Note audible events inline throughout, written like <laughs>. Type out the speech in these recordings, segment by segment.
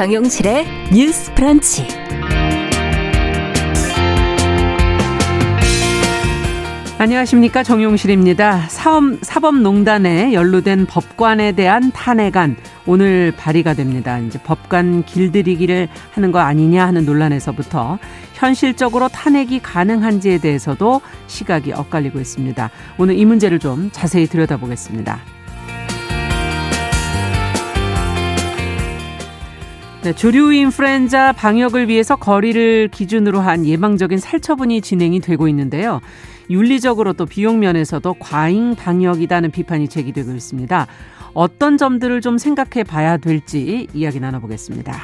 정용실의 뉴스 프런치. 안녕하십니까 정용실입니다. 사업, 사법농단에 연루된 법관에 대한 탄핵안 오늘 발의가 됩니다. 이제 법관 길들이기를 하는 거 아니냐 하는 논란에서부터 현실적으로 탄핵이 가능한지에 대해서도 시각이 엇갈리고 있습니다. 오늘 이 문제를 좀 자세히 들여다보겠습니다. 네, 조류 인플루엔자 방역을 위해서 거리를 기준으로 한 예방적인 살처분이 진행이 되고 있는데요. 윤리적으로 또 비용 면에서도 과잉 방역이다는 비판이 제기되고 있습니다. 어떤 점들을 좀 생각해 봐야 될지 이야기 나눠보겠습니다.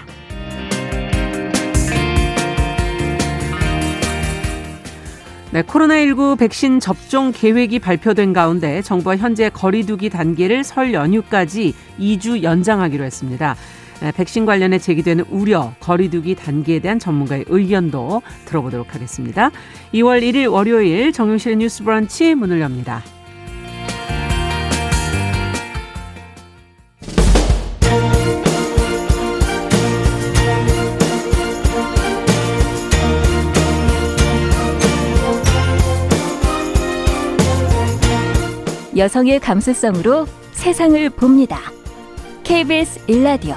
네, 코로나19 백신 접종 계획이 발표된 가운데 정부가 현재 거리두기 단계를 설 연휴까지 2주 연장하기로 했습니다. 네, 백신 관련해 제기되는 우려, 거리두기 단계에 대한 전문가의 의견도 들어보도록 하겠습니다. 2월 1일 월요일 정용실의 뉴스 브런치 문을 엽니다. 여성의 감수성으로 세상을 봅니다. KBS 일라디오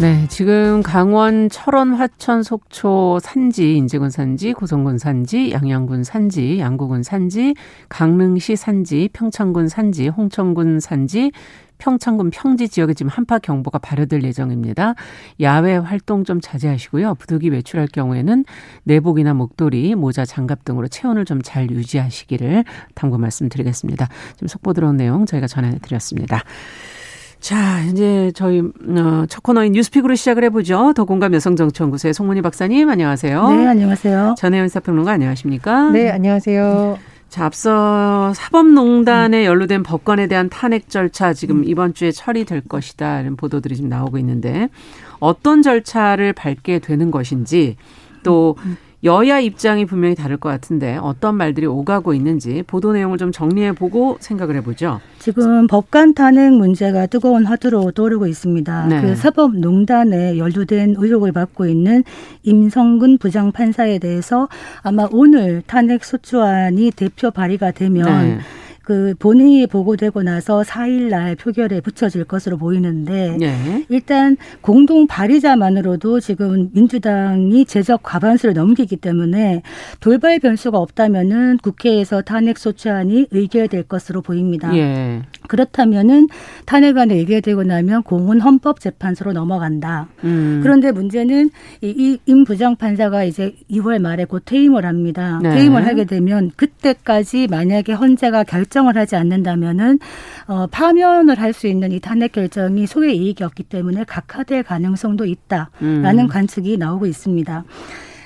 네, 지금 강원 철원 화천 속초 산지 인제군 산지 고성군 산지 양양군 산지 양구군 산지 강릉시 산지 평창군 산지 홍천군 산지 평창군 평지 지역에 지금 한파 경보가 발효될 예정입니다. 야외 활동 좀 자제하시고요. 부득이 외출할 경우에는 내복이나 목도리, 모자, 장갑 등으로 체온을 좀 잘 유지하시기를 당부 말씀드리겠습니다. 지금 속보 들어온 내용 저희가 전해드렸습니다. 자, 이제 저희 어, 첫 코너인 뉴스픽으로 시작을 해보죠. 더 공감 여성정치연구소의 송문희 박사님 안녕하세요. 네, 안녕하세요. 전혜연 사평론가 안녕하십니까? 네, 안녕하세요. 자, 앞서 사법농단에 연루된 법관에 대한 탄핵 절차 지금 이번 주에 처리될 것이다. 이런 보도들이 지금 나오고 있는데 어떤 절차를 밟게 되는 것인지 또 여야 입장이 분명히 다를 것 같은데 어떤 말들이 오가고 있는지 보도 내용을 좀 정리해 보고 생각을 해보죠. 지금 법관 탄핵 문제가 뜨거운 화두로 떠오르고 있습니다. 네. 그 사법농단에 연루된 의혹을 받고 있는 임성근 부장 판사에 대해서 아마 오늘 탄핵 소추안이 대표 발의가 되면 네. 그 본회의에 보고되고 나서 4일 날 표결에 붙여질 것으로 보이는데 네. 일단 공동 발의자만으로도 지금 민주당이 제적 과반수를 넘기기 때문에 돌발 변수가 없다면은 국회에서 탄핵 소추안이 의결될 것으로 보입니다. 예. 그렇다면은 탄핵안이 의결되고 나면 공은 헌법재판소로 넘어간다. 음. 그런데 문제는 이 임 부장 판사가 이제 2월 말에 곧 퇴임을 합니다. 네. 퇴임을 하게 되면 그때까지 만약에 헌재가 결정 을 하지 않는다면은 어, 파면을 할 수 있는 이 탄핵 결정이 소의 이익이 없기 때문에 각하될 가능성도 있다라는 음. 관측이 나오고 있습니다.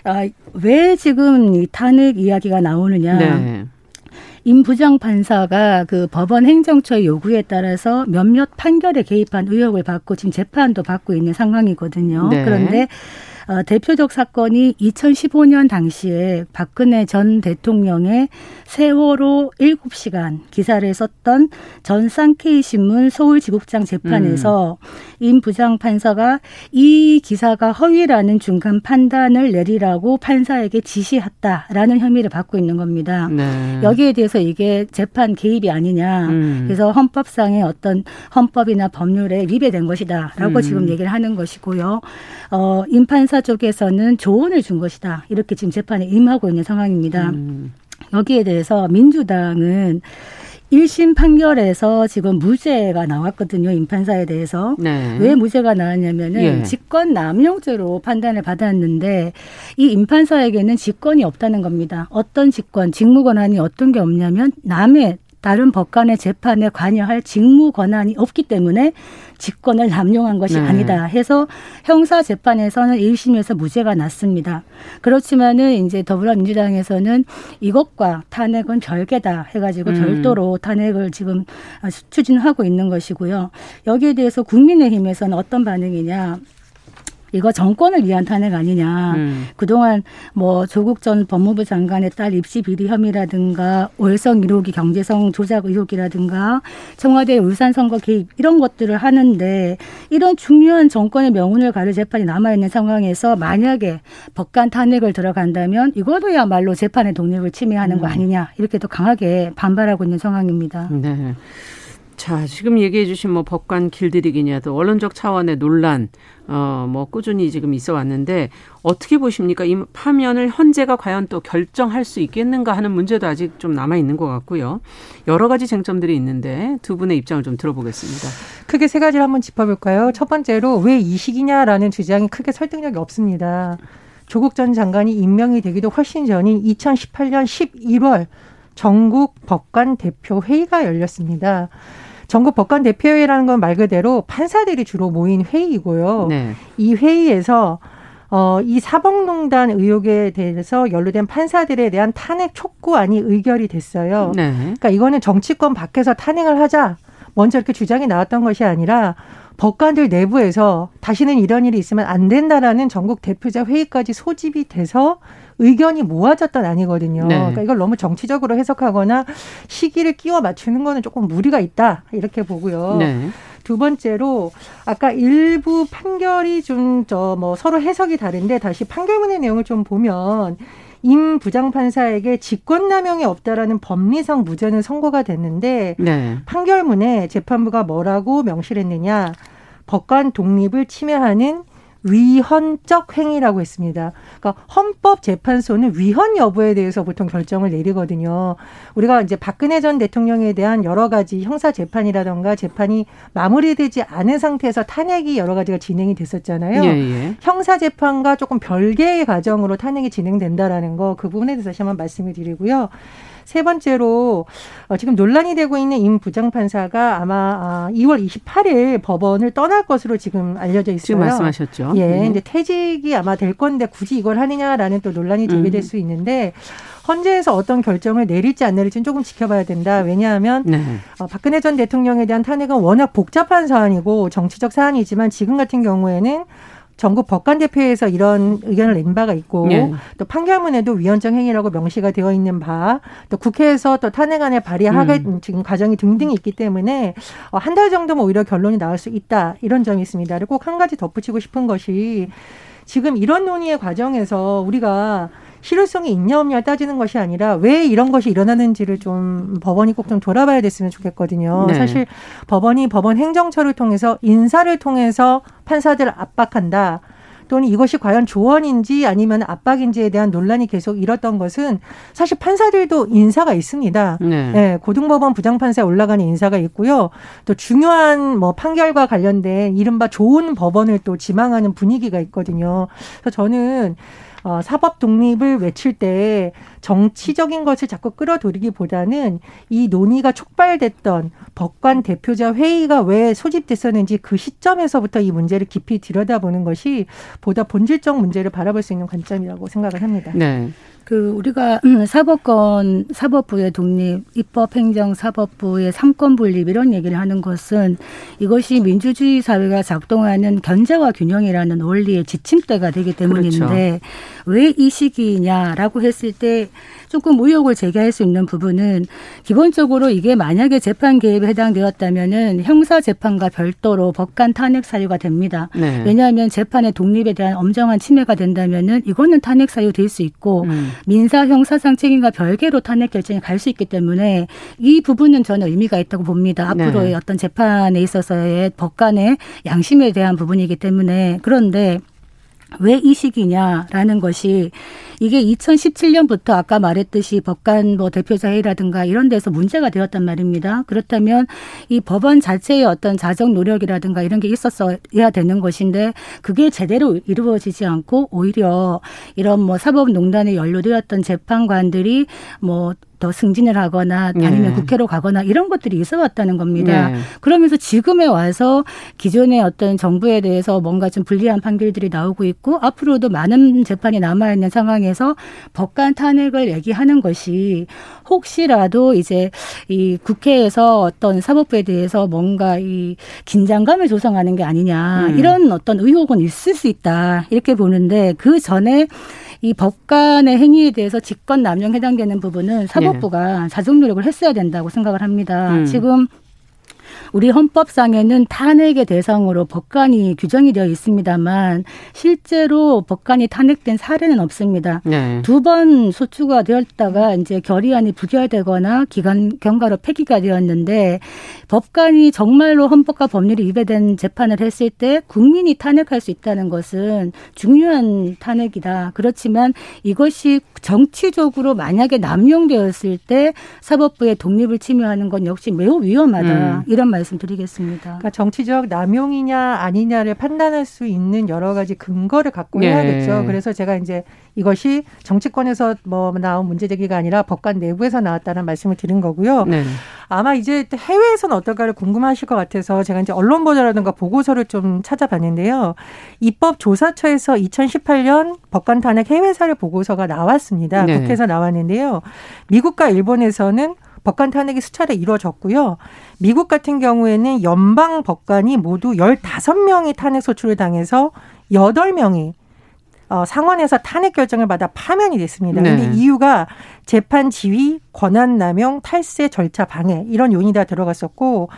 아, 왜 지금 이 탄핵 이야기가 나오느냐? 네. 임 부장 판사가 그 법원 행정처의 요구에 따라서 몇몇 판결에 개입한 의혹을 받고 지금 재판도 받고 있는 상황이거든요. 네. 그런데 어, 대표적 사건이 2015년 당시에 박근혜 전 대통령의 세월호 7시간 기사를 썼던 전 쌍케이 신문 서울지국장 재판에서 임 부장 판사가 이 기사가 허위라는 중간 판단을 내리라고 판사에게 지시했다라는 혐의를 받고 있는 겁니다. 네. 여기에 대해서 이게 재판 개입이 아니냐. 음. 그래서 헌법상의 어떤 헌법이나 법률에 위배된 것이다라고 음. 지금 얘기를 하는 것이고요. 어, 임판 사 쪽에서는 조언을 준 것이다. 이렇게 지금 재판에 임하고 있는 상황입니다. 음. 여기에 대해서 민주당은 1심 판결에서 지금 무죄가 나왔거든요. 임 판사에 대해서. 네. 왜 무죄가 나왔냐면은 예. 직권 남용죄로 판단을 받았는데 이 임판사에게는 직권이 없다는 겁니다. 어떤 직권, 직무 권한이 어떤 게 없냐면 남의 다른 법관의 재판에 관여할 직무 권한이 없기 때문에 직권을 남용한 것이 네. 아니다 해서 형사 재판에서는 1심에서 무죄가 났습니다. 그렇지만은 이제 더불어민주당에서는 이것과 탄핵은 별개다 해가지고 음. 별도로 탄핵을 지금 추진하고 있는 것이고요. 여기에 대해서 국민의힘에서는 어떤 반응이냐? 이거 정권을 위한 탄핵 아니냐. 음. 그동안 뭐 조국 전 법무부 장관의 딸 입시 비리 혐의라든가 월성 1호기 경제성 조작 의혹이라든가 청와대 울산 선거 개입 이런 것들을 하는데 이런 중요한 정권의 명운을 가를 재판이 남아있는 상황에서 만약에 법관 탄핵을 들어간다면 이거도야말로 재판의 독립을 침해하는 음. 거 아니냐. 이렇게 또 강하게 반발하고 있는 상황입니다. 네. 자, 지금 얘기해 주신 뭐 법관 길들이기냐도 언론적 차원의 논란 어, 뭐 꾸준히 지금 있어 왔는데 어떻게 보십니까? 이 파면을 헌재가 과연 또 결정할 수 있겠는가 하는 문제도 아직 좀 남아 있는 것 같고요. 여러 가지 쟁점들이 있는데 두 분의 입장을 좀 들어보겠습니다. 크게 세 가지를 한번 짚어볼까요? 첫 번째로 왜 이 시기냐라는 주장이 크게 설득력이 없습니다. 조국 전 장관이 임명이 되기도 훨씬 전인 2018년 11월 전국 법관 대표 회의가 열렸습니다. 전국 법관 대표회의라는 건 말 그대로 판사들이 주로 모인 회의이고요. 네. 이 회의에서 어, 이 사법농단 의혹에 대해서 연루된 판사들에 대한 탄핵 촉구안이 의결이 됐어요. 네. 그러니까 이거는 정치권 밖에서 탄핵을 하자 먼저 이렇게 주장이 나왔던 것이 아니라 법관들 내부에서 다시는 이런 일이 있으면 안 된다라는 전국 대표자 회의까지 소집이 돼서 의견이 모아졌던 아니거든요. 네. 그러니까 이걸 너무 정치적으로 해석하거나 시기를 끼워 맞추는 거는 조금 무리가 있다 이렇게 보고요. 네. 두 번째로 아까 일부 판결이 좀 저 뭐 서로 해석이 다른데 다시 판결문의 내용을 좀 보면 임 부장판사에게 직권남용이 없다라는 법리상 무죄는 선고가 됐는데 네. 판결문에 재판부가 뭐라고 명시했느냐 법관 독립을 침해하는 위헌적 행위라고 했습니다. 그러니까 헌법재판소는 위헌 여부에 대해서 보통 결정을 내리거든요. 우리가 이제 박근혜 전 대통령에 대한 여러 가지 형사 재판이라던가 재판이 마무리되지 않은 상태에서 탄핵이 여러 가지가 진행이 됐었잖아요. 예, 예. 형사 재판과 조금 별개의 과정으로 탄핵이 진행된다라는 거 그 부분에 대해서 다시 한번 말씀을 드리고요. 세 번째로 어, 지금 논란이 되고 있는 임 부장판사가 아마 2월 아, 28일 법원을 떠날 것으로 지금 알려져 있어요. 지금 말씀하셨죠. 예, 네. 이제 퇴직이 아마 될 건데 굳이 이걸 하느냐라는 또 논란이 제기될 음. 수 있는데 헌재에서 어떤 결정을 내릴지 안 내릴지는 조금 지켜봐야 된다. 왜냐하면 네. 어, 박근혜 전 대통령에 대한 탄핵은 워낙 복잡한 사안이고 정치적 사안이지만 지금 같은 경우에는 전국 법관대표에서 이런 의견을 낸 바가 있고 네. 또 판결문에도 위헌적 행위라고 명시가 되어 있는 바 또 국회에서 또 탄핵안을 발의하게 음. 지금 과정이 등등이 있기 때문에 어, 한달 정도면 오히려 결론이 나올 수 있다 이런 점이 있습니다. 그리고 꼭 한 가지 덧붙이고 싶은 것이 지금 이런 논의의 과정에서 우리가 실효성이 있냐 없냐 따지는 것이 아니라 왜 이런 것이 일어나는지를 좀 법원이 꼭 좀 돌아봐야 됐으면 좋겠거든요. 네. 사실 법원이 법원 행정처를 통해서 인사를 통해서 판사들을 압박한다. 또는 이것이 과연 조언인지 아니면 압박인지에 대한 논란이 계속 일었던 것은 사실 판사들도 인사가 있습니다. 네. 네 고등법원 부장판사에 올라가는 인사가 있고요. 또 중요한 뭐 판결과 관련된 이른바 좋은 법원을 또 지망하는 분위기가 있거든요. 그래서 저는 어, 사법 독립을 외칠 때 정치적인 것을 자꾸 끌어들이기보다는 이 논의가 촉발됐던 법관 대표자 회의가 왜 소집됐었는지 그 시점에서부터 이 문제를 깊이 들여다보는 것이 보다 본질적 문제를 바라볼 수 있는 관점이라고 생각을 합니다. 네. 그 우리가 사법권 사법부의 독립, 입법 행정 사법부의 삼권 분립 이런 얘기를 하는 것은 이것이 민주주의 사회가 작동하는 견제와 균형이라는 원리의 지침대가 되기 때문인데 그렇죠. 왜 이 시기냐라고 했을 때 조금 의혹을 제기할 수 있는 부분은 기본적으로 이게 만약에 재판 개입에 해당되었다면은 형사 재판과 별도로 법관 탄핵 사유가 됩니다. 네. 왜냐하면 재판의 독립에 대한 엄정한 침해가 된다면은 이거는 탄핵 사유 될 수 있고 음. 민사 형사상 책임과 별개로 탄핵 결정이 갈 수 있기 때문에 이 부분은 저는 의미가 있다고 봅니다. 앞으로의 네. 어떤 재판에 있어서의 법관의 양심에 대한 부분이기 때문에 그런데 왜 이 시기냐라는 것이 이게 2017년부터 아까 말했듯이 법관 뭐 대표자 회의라든가 이런 데서 문제가 되었단 말입니다. 그렇다면 이 법원 자체의 어떤 자정 노력이라든가 이런 게 있었어야 되는 것인데 그게 제대로 이루어지지 않고 오히려 이런 뭐 사법농단에 연루되었던 재판관들이 뭐 더 승진을 하거나 아니면 네. 국회로 가거나 이런 것들이 있어 왔다는 겁니다. 네. 그러면서 지금에 와서 기존의 어떤 정부에 대해서 뭔가 좀 불리한 판결들이 나오고 있고 앞으로도 많은 재판이 남아 있는 상황에서 법관 탄핵을 얘기하는 것이 혹시라도 이제 이 국회에서 어떤 사법부에 대해서 뭔가 이 긴장감을 조성하는 게 아니냐 음. 이런 어떤 의혹은 있을 수 있다 이렇게 보는데 그 전에 이 법관의 행위에 대해서 직권 남용 해당되는 부분은 사법부가 자정 노력을 했어야 된다고 생각을 합니다. 음. 지금 우리 헌법상에는 탄핵의 대상으로 법관이 규정이 되어 있습니다만 실제로 법관이 탄핵된 사례는 없습니다. 네. 두번 소추가 되었다가 이제 결의안이 부결되거나 기간 경과로 폐기가 되었는데 법관이 정말로 헌법과 법률이 위배된 재판을 했을 때 국민이 탄핵할 수 있다는 것은 중요한 탄핵이다. 그렇지만 이것이 정치적으로 만약에 남용되었을 때 사법부의 독립을 침해하는 건 역시 매우 위험하다. 음. 이런 말씀 드리겠습니다. 그러니까 정치적 남용이냐 아니냐를 판단할 수 있는 여러 가지 근거를 갖고 예. 해야겠죠. 그래서 제가 이제 이것이 정치권에서 뭐 나온 문제 제기가 아니라 법관 내부에서 나왔다는 말씀을 드린 거고요. 네. 아마 이제 해외에서는 어떨까를 궁금하실 것 같아서 제가 이제 언론 보도라든가 보고서를 좀 찾아봤는데요. 입법조사처에서 2018년 법관 탄핵 해외 사례 보고서가 나왔습니다. 네. 국회에서 나왔는데요. 미국과 일본에서는 법관 탄핵이 수차례 이루어졌고요. 미국 같은 경우에는 연방 법관이 모두 15명이 탄핵 소추를 당해서 8명이 어, 상원에서 탄핵 결정을 받아 파면이 됐습니다. 네. 근데 이유가 재판 지위, 권한 남용, 탈세 절차 방해 이런 요인이 다 들어갔었고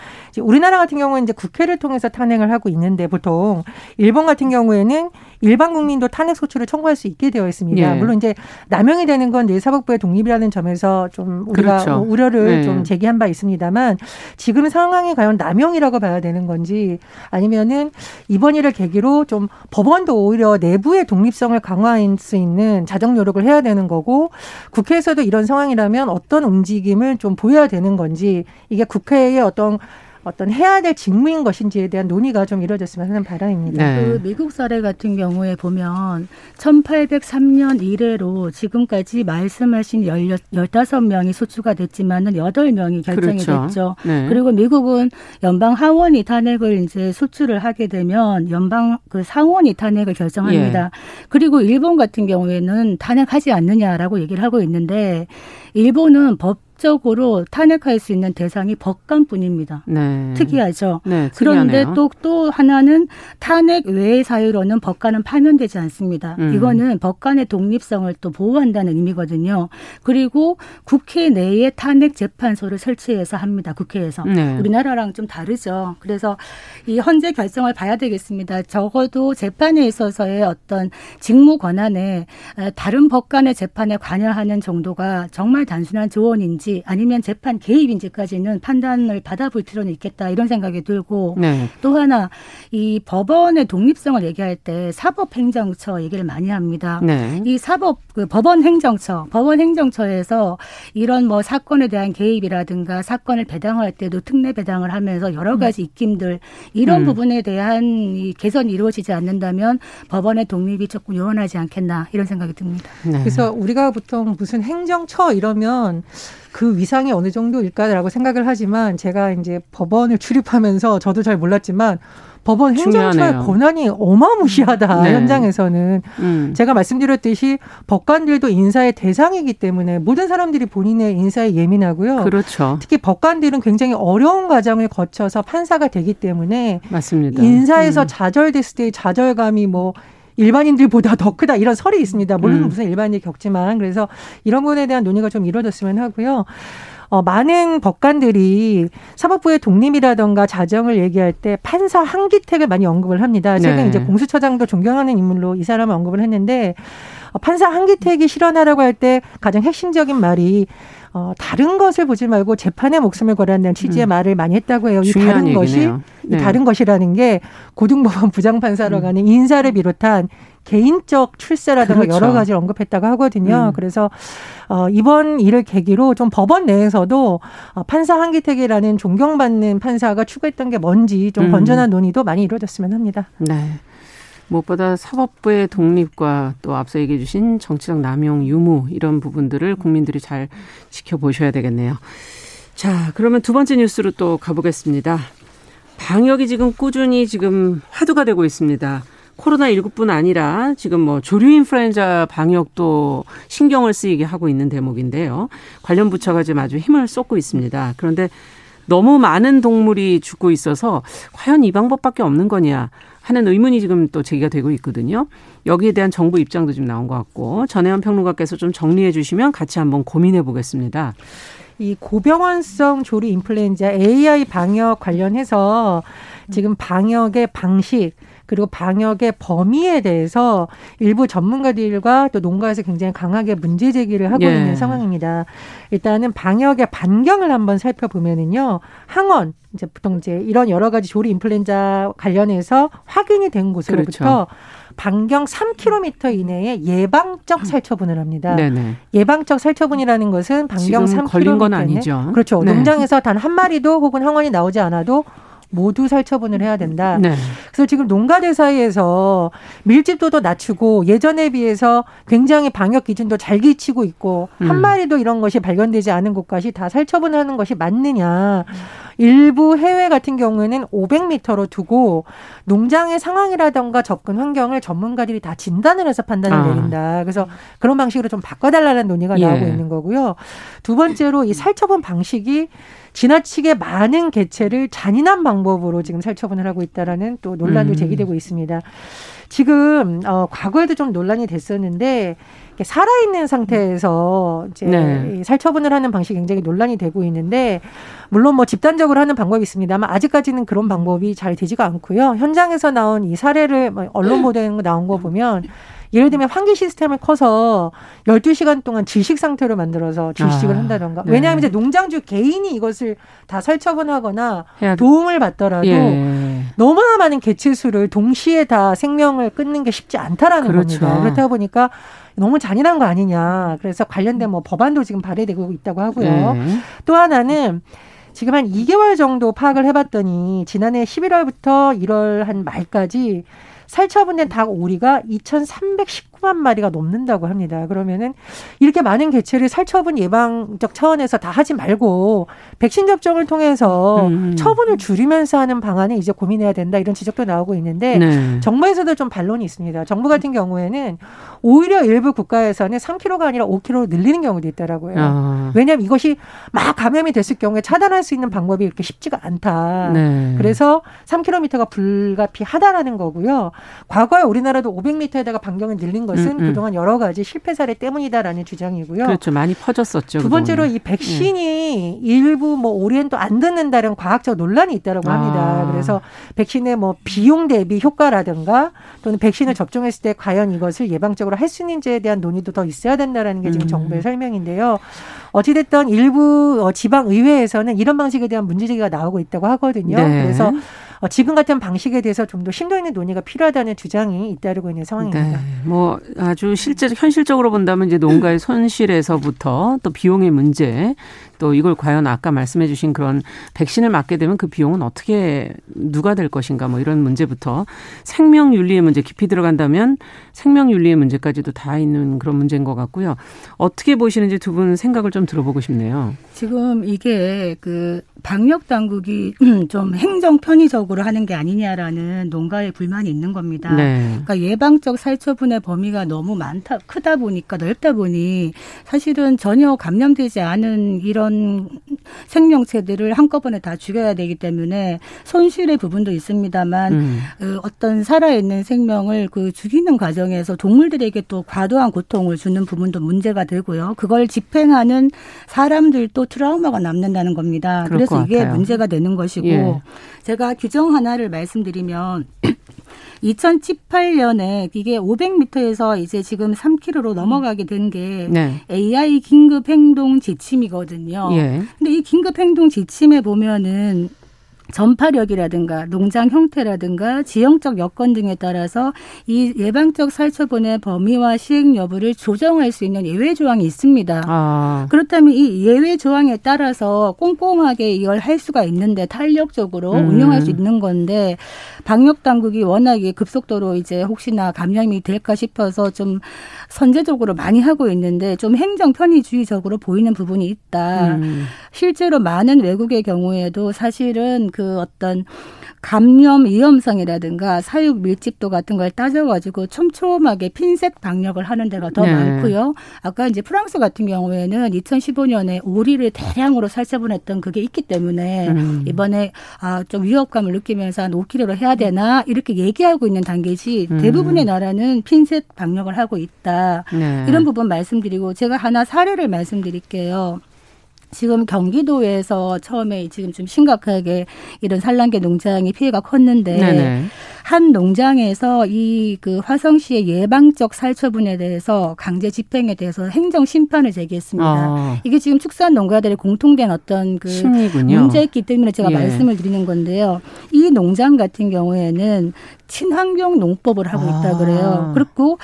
우리나라 같은 경우는 이제 국회를 통해서 탄핵을 하고 있는데 보통 일본 같은 경우에는 일반 국민도 탄핵 소추를 청구할 수 있게 되어 있습니다. 예. 물론 이제 남용이 되는 건늘 사법부의 독립이라는 점에서 좀 우리가 그렇죠. 뭐 우려를 네. 좀 제기한 바 있습니다만 지금 상황이 과연 남용이라고 봐야 되는 건지 아니면은 이번 일을 계기로 좀 법원도 오히려 내부의 독립성을 강화할 수 있는 자정 노력을 해야 되는 거고 국회에서 도 이런 상황이라면 어떤 움직임을 좀 보여야 되는 건지 이게 국회의 어떤 어떤 해야 될 직무인 것인지에 대한 논의가 좀 이루어졌으면 하는 바람입니다. 네. 그 미국 사례 같은 경우에 보면 1803년 이래로 지금까지 말씀하신 15명이 소추가 됐지만은 8명이 결정이 그렇죠. 됐죠. 네. 그리고 미국은 연방 하원이 탄핵을 이제 소추를 하게 되면 연방 그 상원이 탄핵을 결정합니다. 예. 그리고 일본 같은 경우에는 탄핵하지 않느냐라고 얘기를 하고 있는데 일본은 법 적으로 탄핵할 수 있는 대상이 법관뿐입니다. 네. 특이하죠. 네, 그런데 특이하네요. 또, 또 하나는 탄핵 외의 사유로는 법관은 파면되지 않습니다. 음. 이거는 법관의 독립성을 또 보호한다는 의미거든요. 그리고 국회 내에 탄핵 재판소를 설치해서 합니다. 국회에서. 네. 우리나라랑 좀 다르죠. 그래서 이 헌재 결정을 봐야 되겠습니다. 적어도 재판에 있어서의 어떤 직무 권한에 에, 다른 법관의 재판에 관여하는 정도가 정말 단순한 조언인지 아니면 재판 개입 인지까지는 판단을 받아볼 필요는 있겠다 이런 생각이 들고 네. 또 하나 이 법원의 독립성을 얘기할 때 사법행정처 얘기를 많이 합니다. 네. 이 사법 그 법원 행정처 법원 행정처에서 이런 뭐 사건에 대한 개입이라든가 사건을 배당할 때도 특례 배당을 하면서 여러 가지 입김들 이런 음. 부분에 대한 이 개선이 이루어지지 않는다면 법원의 독립이 조금 요원하지 않겠나 이런 생각이 듭니다. 네. 그래서 우리가 보통 무슨 행정처 이러면 그 위상이 어느 정도일까라고 생각을 하지만 제가 이제 법원을 출입하면서 저도 잘 몰랐지만 법원 행정처의. 권한이 어마무시하다 네. 현장에서는 음. 제가 말씀드렸듯이 법관들도 인사의 대상이기 때문에 모든 사람들이 본인의 인사에 예민하고요. 그렇죠. 특히 법관들은 굉장히 어려운 과정을 거쳐서 판사가 되기 때문에 맞습니다. 인사에서 음. 좌절됐을 때의 좌절감이 뭐 일반인들보다 더 크다 이런 설이 있습니다. 물론 음. 무슨 일반인이 겪지만 그래서 이런 부분에 대한 논의가 좀 이루어졌으면 하고요. 어, 많은 법관들이 사법부의 독립이라던가 자정을 얘기할 때 판사 한기택을 많이 언급을 합니다. 최근 네. 이제 공수처장도 존경하는 인물로 이 사람을 언급을 했는데 어, 판사 한기택이 실현하라고 할 때 가장 핵심적인 말이 어, 다른 것을 보지 말고 재판의 목숨을 걸었다는 취지의 음. 말을 많이 했다고 해요. 이 다른 것이 얘기네요. 이 네. 다른 것이라는 게 고등법원 부장판사로 음. 가는 인사를 비롯한 개인적 출세라든가 그렇죠. 여러 가지를 언급했다고 하거든요. 음. 그래서 어, 이번 일을 계기로 좀 법원 내에서도 어, 판사 한기택이라는 존경받는 판사가 추구했던 게 뭔지 좀 음. 건전한 논의도 많이 이루어졌으면 합니다. 네. 무엇보다 사법부의 독립과 또 앞서 얘기해 주신 정치적 남용 유무 이런 부분들을 국민들이 잘 지켜보셔야 되겠네요. 자, 그러면 두 번째 뉴스로 또 가보겠습니다. 방역이 지금 꾸준히 지금 화두가 되고 있습니다. 코로나19뿐 아니라 지금 뭐 조류 인플루엔자 방역도 신경을 쓰이게 하고 있는 대목인데요. 관련 부처가 지금 아주 힘을 쏟고 있습니다. 그런데 너무 많은 동물이 죽고 있어서 과연 이 방법밖에 없는 거냐 하는 의문이 지금 또 제기가 되고 있거든요. 여기에 대한 정부 입장도 지금 나온 것 같고 전혜원 평론가께서 좀 정리해 주시면 같이 한번 고민해 보겠습니다. 이 고병원성 조류 인플루엔자 AI 방역 관련해서 지금 방역의 방식 그리고 방역의 범위에 대해서 일부 전문가들과 또 농가에서 굉장히 강하게 문제 제기를 하고 예. 있는 상황입니다. 일단은 방역의 반경을 한번 살펴보면은요. 항원 이제 보통 이제 이런 여러 가지 조리 인플루엔자 관련해서 확인이 된 곳으로부터 그렇죠. 반경 3km 이내에 예방적 살처분을 합니다. 네네. 예방적 살처분이라는 것은 반경 3km 걸린 건 아니죠. 그렇죠. 네. 농장에서 단 한 마리도 혹은 항원이 나오지 않아도 모두 살처분을 해야 된다. 네. 그래서 지금 농가들 사이에서 밀집도도 낮추고 예전에 비해서 굉장히 방역 기준도 잘 지키고 있고 음. 한 마리도 이런 것이 발견되지 않은 곳까지 다 살처분하는 것이 맞느냐. 일부 해외 같은 경우에는 500m로 두고 농장의 상황이라던가 접근 환경을 전문가들이 다 진단을 해서 판단을 아. 내린다. 그래서 그런 방식으로 좀 바꿔달라는 논의가 예. 나오고 있는 거고요. 두 번째로 이 살처분 방식이 지나치게 많은 개체를 잔인한 방법으로 지금 살처분을 하고 있다라는 또 논란도 음. 제기되고 있습니다. 지금 어 과거에도 좀 논란이 됐었는데 살아있는 상태에서 이제 네. 살처분을 하는 방식이 굉장히 논란이 되고 있는데 물론 뭐 집단적으로 하는 방법이 있습니다만 아직까지는 그런 방법이 잘 되지가 않고요. 현장에서 나온 이 사례를 뭐 언론 보도에 나온 거 보면 예를 들면 환기 시스템을 커서 12시간 동안 질식 상태로 만들어서 질식을 아, 한다던가. 네. 왜냐하면 이제 농장주 개인이 이것을 다 살처분하거나 도움을 받더라도 예. 너무나 많은 개체 수를 동시에 다 생명을 끊는 게 쉽지 않다라는 그렇죠. 겁니다. 그렇다 보니까 너무 잔인한 거 아니냐. 그래서 관련된 뭐 법안도 지금 발의되고 있다고 하고요. 네. 또 하나는 지금 한 2개월 정도 파악을 해봤더니 지난해 11월부터 1월 한 말까지 살처분된 닭 오리가 2,319 만 마리가 넘는다고 합니다. 그러면은 이렇게 많은 개체를 살처분 예방적 차원에서 다 하지 말고 백신 접종을 통해서 음. 처분을 줄이면서 하는 방안을 이제 고민해야 된다 이런 지적도 나오고 있는데 네. 정부에서도 좀 반론이 있습니다. 정부 같은 경우에는 오히려 일부 국가에서는 3kg가 아니라 5kg로 늘리는 경우도 있더라고요. 아. 왜냐하면 이것이 막 감염이 됐을 경우에 차단할 수 있는 방법이 이렇게 쉽지가 않다. 네. 그래서 3km가 불가피하다라는 거고요. 과거에 우리나라도 500m에다가 반경을 늘린 것은 음, 음. 그동안 여러 가지 실패 사례 때문이다라는 주장이고요. 그렇죠. 많이 퍼졌었죠. 두 번째로 그동안. 이 백신이 음. 일부 뭐 오리엔도 안 듣는다는 과학적 논란이 있다라고 합니다. 아. 그래서 백신의 뭐 비용 대비 효과라든가 또는 백신을 접종했을 때 과연 이것을 예방적으로 할 수 있는지에 대한 논의도 더 있어야 된다라는 게 지금 음. 정부의 설명인데요. 어찌됐든 일부 어, 지방 의회에서는 이런 방식에 대한 문제 제기가 나오고 있다고 하거든요. 네. 그래서 어, 지금 같은 방식에 대해서 좀 더 심도 있는 논의가 필요하다는 주장이 잇따르고 있는 상황입니다. 네. 뭐 아주 실제 현실적으로 본다면 이제 농가의 손실에서부터 또 비용의 문제 또 이걸 과연 아까 말씀해 주신 그런 백신을 맞게 되면 그 비용은 어떻게 누가 될 것인가 뭐 이런 문제부터 생명 윤리의 문제 깊이 들어간다면 생명 윤리의 문제까지도 다 있는 그런 문제인 것 같고요. 어떻게 보시는지 두 분 생각을 좀 들어보고 싶네요. 지금 이게 그 방역 당국이 <clears throat> 좀 행정 편의적으로 하는 게 아니냐라는 농가의 불만이 있는 겁니다. 네. 그러니까 예방적 살처분의 범위가 너무 많다 크다 보니까 넓다 보니 사실은 전혀 감염되지 않은 이런 생명체들을 한꺼번에 다 죽여야 되기 때문에 손실의 부분도 있습니다만 음. 그 어떤 살아있는 생명을 그 죽이는 과정에서 동물들에게 또 과도한 고통을 주는 부분도 문제가 되고요. 그걸 집행하는 사람들도 트라우마가 남는다는 겁니다. 그래서 이게 문제가 되는 것이고 예. 제가 규정 하나를 말씀드리면 <clears throat> 2018년에 이게 500m에서 이제 지금 3km로 넘어가게 된게 네. AI 긴급 행동 지침이거든요. 예. 근데 이 긴급 행동 지침에 보면은 전파력이라든가 농장 형태라든가 지형적 여건 등에 따라서 이 예방적 살처분의 범위와 시행 여부를 조정할 수 있는 예외 조항이 있습니다. 아. 그렇다면 이 예외 조항에 따라서 꼼꼼하게 이걸 할 수가 있는데 탄력적으로 음. 운영할 수 있는 건데 방역 당국이 워낙에 급속도로 이제 혹시나 감염이 될까 싶어서 좀 선제적으로 많이 하고 있는데 좀 행정 편의주의적으로 보이는 부분이 있다. 음. 실제로 많은 외국의 경우에도 사실은 그 어떤 감염 위험성이라든가 사육 밀집도 같은 걸 따져가지고 촘촘하게 핀셋 방역을 하는 데가 더 네. 많고요. 아까 이제 프랑스 같은 경우에는 2015년에 오리를 대량으로 살처분했던 그게 있기 때문에 음. 이번에 아, 좀 위협감을 느끼면서 한 5kg로 해야 되나 이렇게 얘기하고 있는 단계지 음. 대부분의 나라는 핀셋 방역을 하고 있다. 네. 이런 부분 말씀드리고 제가 하나 사례를 말씀드릴게요. 지금 경기도에서 처음에 지금 좀 심각하게 이런 산란계 농장이 피해가 컸는데 네네. 한 농장에서 이 그 화성시의 예방적 살처분에 대해서 강제 집행에 대해서 행정 심판을 제기했습니다. 아. 이게 지금 축산 농가들의 공통된 어떤 그 심리군요. 문제였기 때문에 제가 예. 말씀을 드리는 건데요. 이 농장 같은 경우에는 친환경 농법을 하고 있다 아. 그래요. 그리고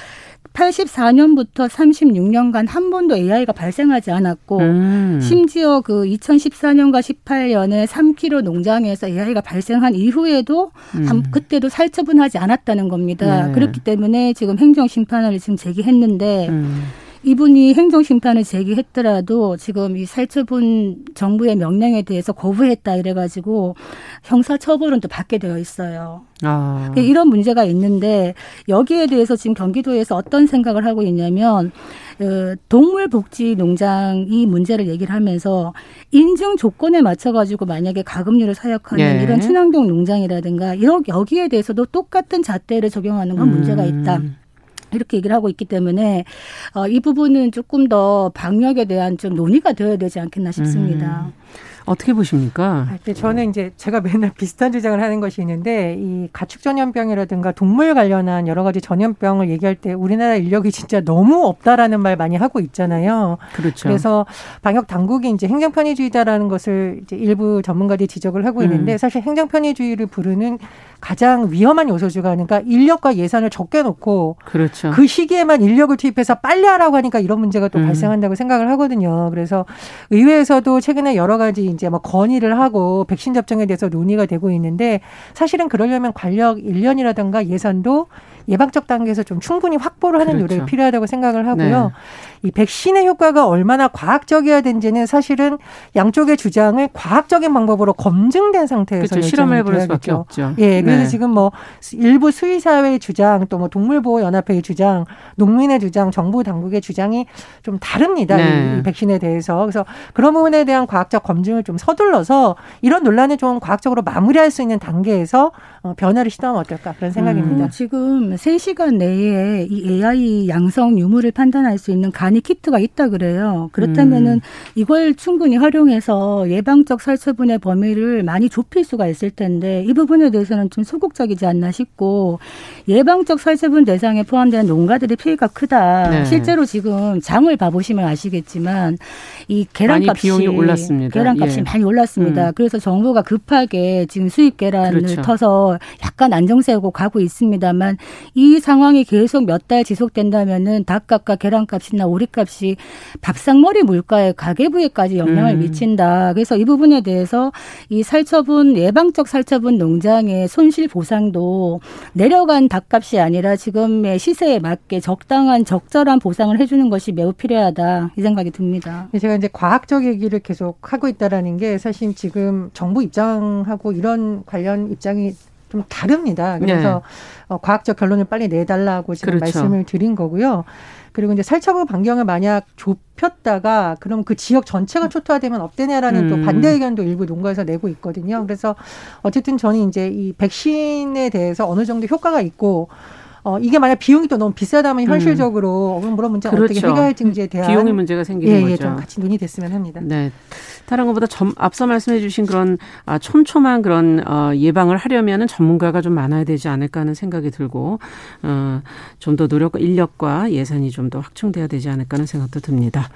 84년부터 36년간 한 번도 AI가 발생하지 않았고 음. 심지어 그 2014년과 18년에 3kg 농장에서 AI가 발생한 이후에도 음. 한, 그때도 살처분하지 않았다는 겁니다. 네. 그렇기 때문에 지금 행정 심판을 지금 제기했는데 음. 이분이 행정심판을 제기했더라도 지금 이 살처분 정부의 명령에 대해서 거부했다 이래가지고 형사처벌은 또 받게 되어 있어요. 아. 그러니까 이런 문제가 있는데 여기에 대해서 지금 경기도에서 어떤 생각을 하고 있냐면 어, 동물복지 농장 이 문제를 얘기를 하면서 인증 조건에 맞춰가지고 만약에 가금류를 사육하는 예. 이런 친환경 농장이라든가 이런 여기에 대해서도 똑같은 잣대를 적용하는 건 음. 문제가 있다. 이렇게 얘기를 하고 있기 때문에 어, 이 부분은 조금 더 방역에 대한 좀 논의가 되어야 되지 않겠나 싶습니다. 음. 어떻게 보십니까? 네, 저는 이제 제가 맨날 비슷한 주장을 하는 것이 있는데 이 가축 전염병이라든가 동물 관련한 여러 가지 전염병을 얘기할 때 우리나라 인력이 진짜 너무 없다라는 말 많이 하고 있잖아요. 그렇죠. 그래서 방역 당국이 이제 행정 편의주의다라는 것을 이제 일부 전문가들이 지적을 하고 있는데 음. 사실 행정 편의주의를 부르는 가장 위험한 요소 중 하나가 인력과 예산을 적게 놓고 그렇죠. 그 시기에만 인력을 투입해서 빨리 하라고 하니까 이런 문제가 또 음. 발생한다고 생각을 하거든요. 그래서 의회에서도 최근에 여러 가지 이제 뭐 건의를 하고 백신 접종에 대해서 논의가 되고 있는데 사실은 그러려면 관력 인련이라든가 예산도 예방적 단계에서 좀 충분히 확보를 하는 그렇죠. 노력이 필요하다고 생각을 하고요. 네. 이 백신의 효과가 얼마나 과학적이어야 되는지는 사실은 양쪽의 주장을 과학적인 방법으로 검증된 상태에서 그렇죠. 실험을 해볼 수밖에 없죠. 예, 그래서 네. 지금 뭐 일부 수의사회의 주장, 또 뭐 동물보호연합회의 주장, 농민의 주장, 정부 당국의 주장이 좀 다릅니다. 네. 이 백신에 대해서 그래서 그런 부분에 대한 과학적 검증을 좀 서둘러서 이런 논란을 좀 과학적으로 마무리할 수 있는 단계에서 어, 변화를 시도하면 어떨까 그런 생각입니다. 음, 지금 3시간 내에 이 AI 양성 유무를 판단할 수 있는 간이 키트가 있다 그래요. 그렇다면은 음. 이걸 충분히 활용해서 예방적 살처분의 범위를 많이 좁힐 수가 있을 텐데 이 부분에 대해서는 좀 소극적이지 않나 싶고 예방적 살처분 대상에 포함된 농가들의 피해가 크다. 네. 실제로 지금 장을 봐보시면 아시겠지만 이 계란값이 비용이 올랐습니다. 계란값이 예. 많이 올랐습니다. 음. 그래서 정부가 급하게 지금 수입 계란을 그렇죠. 터서 약간 안정세우고 가고 있습니다만 이 상황이 계속 몇 달 지속된다면은 닭값과 계란값이나 오리값이 밥상머리 물가에 가계부에까지 영향을 음. 미친다. 그래서 이 부분에 대해서 이 살처분 예방적 살처분 농장의 손실 보상도 내려간 닭값이 아니라 지금의 시세에 맞게 적당한 적절한 보상을 해주는 것이 매우 필요하다 이 생각이 듭니다. 제가 이제 과학적 얘기를 계속 하고 있다라는 게 사실 지금 정부 입장하고 이런 관련 입장이 좀 다릅니다. 그래서 네. 어, 과학적 결론을 빨리 내달라고 지금 그렇죠. 말씀을 드린 거고요. 그리고 이제 살처분 반경을 만약 좁혔다가 그럼 그 지역 전체가 초토화되면 어때냐라는 음. 또 반대 의견도 일부 농가에서 내고 있거든요. 그래서 어쨌든 저는 이제 이 백신에 대해서 어느 정도 효과가 있고 어, 이게 만약 비용이 또 너무 비싸다면 음. 현실적으로 음. 그런 문제가 그렇죠. 어떻게 해결할지에 대한 비용의 문제가 생기는 예, 거죠. 예, 좀 같이 논의됐으면 합니다. 네. 다른 것보다 점, 앞서 말씀해 주신 그런 아, 촘촘한 그런 어, 예방을 하려면은 전문가가 좀 많아야 되지 않을까 하는 생각이 들고 어, 좀 더 노력과 인력과 예산이 좀 더 확충돼야 되지 않을까 하는 생각도 듭니다.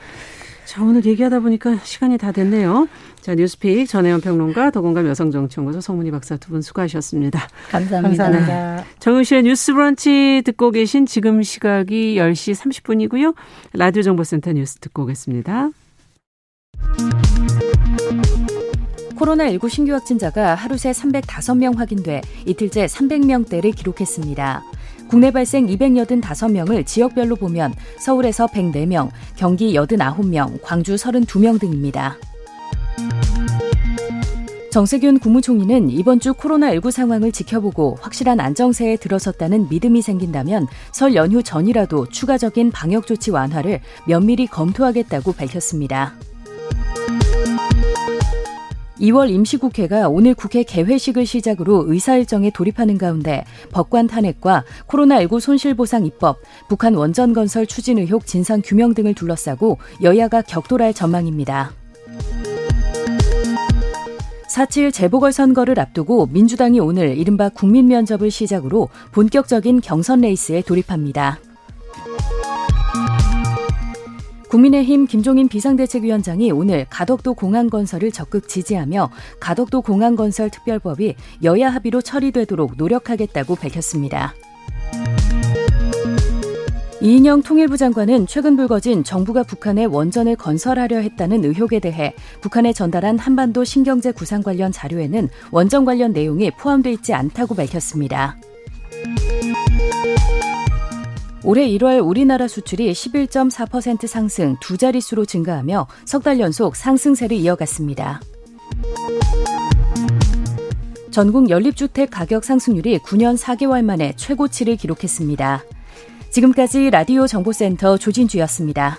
자, 오늘 얘기하다 보니까 시간이 다 됐네요. 자, 뉴스픽 전혜연 평론가, 더공감 여성정치연구소 송문희 박사 두 분 수고하셨습니다. 감사합니다. 감사합니다. 네. 정은실의 뉴스 브런치 듣고 계신 지금 시각이 10시 30분이고요. 라디오 정보센터 뉴스 듣고 오겠습니다. 코로나19 신규 확진자가 하루 새 305명 확인돼 이틀째 300명대를 기록했습니다. 국내 발생 285명을 지역별로 보면 서울에서 104명, 경기 89명, 광주 32명 등입니다. 정세균 국무총리는 이번 주 코로나19 상황을 지켜보고 확실한 안정세에 들어섰다는 믿음이 생긴다면 설 연휴 전이라도 추가적인 방역 조치 완화를 면밀히 검토하겠다고 밝혔습니다. 2월 임시국회가 오늘 국회 개회식을 시작으로 의사일정에 돌입하는 가운데 법관 탄핵과 코로나19 손실보상 입법, 북한 원전 건설 추진 의혹 진상 규명 등을 둘러싸고 여야가 격돌할 전망입니다. 4.7 재보궐선거를 앞두고 민주당이 오늘 이른바 국민면접을 시작으로 본격적인 경선 레이스에 돌입합니다. 국민의힘 김종인 비상대책위원장이 오늘 가덕도 공항 건설을 적극 지지하며 가덕도 공항 건설 특별법이 여야 합의로 처리되도록 노력하겠다고 밝혔습니다. 이인영 통일부 장관은 최근 불거진 정부가 북한에 원전을 건설하려 했다는 의혹에 대해 북한에 전달한 한반도 신경제 구상 관련 자료에는 원전 관련 내용이 포함되어 있지 않다고 밝혔습니다. 올해 1월 우리나라 수출이 11.4% 상승 두 자릿수로 증가하며 석 달 연속 상승세를 이어갔습니다. 전국 연립주택 가격 상승률이 9년 4개월 만에 최고치를 기록했습니다. 지금까지 라디오 정보센터 조진주였습니다.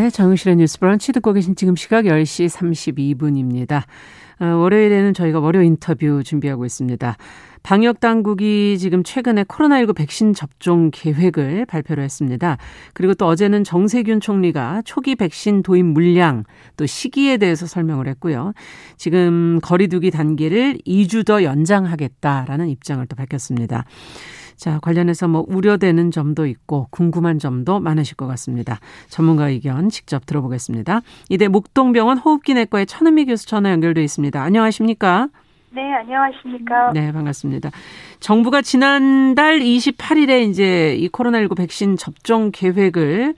네, 정용실의 뉴스 브런치 듣고 계신 지금 시각 10시 32분입니다. 어, 월요일에는 저희가 월요 인터뷰 준비하고 있습니다. 방역 당국이 지금 최근에 코로나19 백신 접종 계획을 발표를 했습니다. 그리고 또 어제는 정세균 총리가 초기 백신 도입 물량 또 시기에 대해서 설명을 했고요. 지금 거리두기 단계를 2주 더 연장하겠다라는 입장을 또 밝혔습니다. 자, 관련해서 뭐 우려되는 점도 있고 궁금한 점도 많으실 것 같습니다. 전문가 의견 직접 들어보겠습니다. 이대 목동병원 호흡기내과의 천은미 교수 전화 연결돼 있습니다. 안녕하십니까? 네, 안녕하십니까. 네, 반갑습니다. 정부가 지난달 28일에 이제 이 코로나19 백신 접종 계획을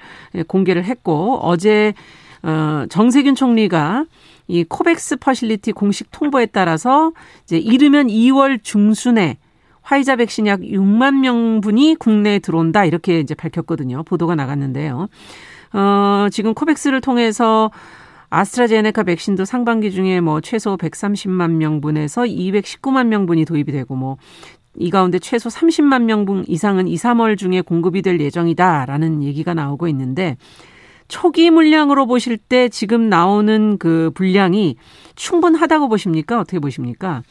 공개를 했고 어제 어 정세균 총리가 이 코백스 Facility 공식 통보에 따라서 이제 이르면 2월 중순에 화이자 백신 약 6만 명분이 국내에 들어온다 이렇게 이제 밝혔거든요. 보도가 나갔는데요. 어, 지금 코백스를 통해서 아스트라제네카 백신도 상반기 중에 뭐 최소 130만 명분에서 219만 명분이 도입이 되고 뭐 이 가운데 최소 30만 명분 이상은 2, 3월 중에 공급이 될 예정이다라는 얘기가 나오고 있는데 초기 물량으로 보실 때 지금 나오는 그 분량이 충분하다고 보십니까? 어떻게 보십니까?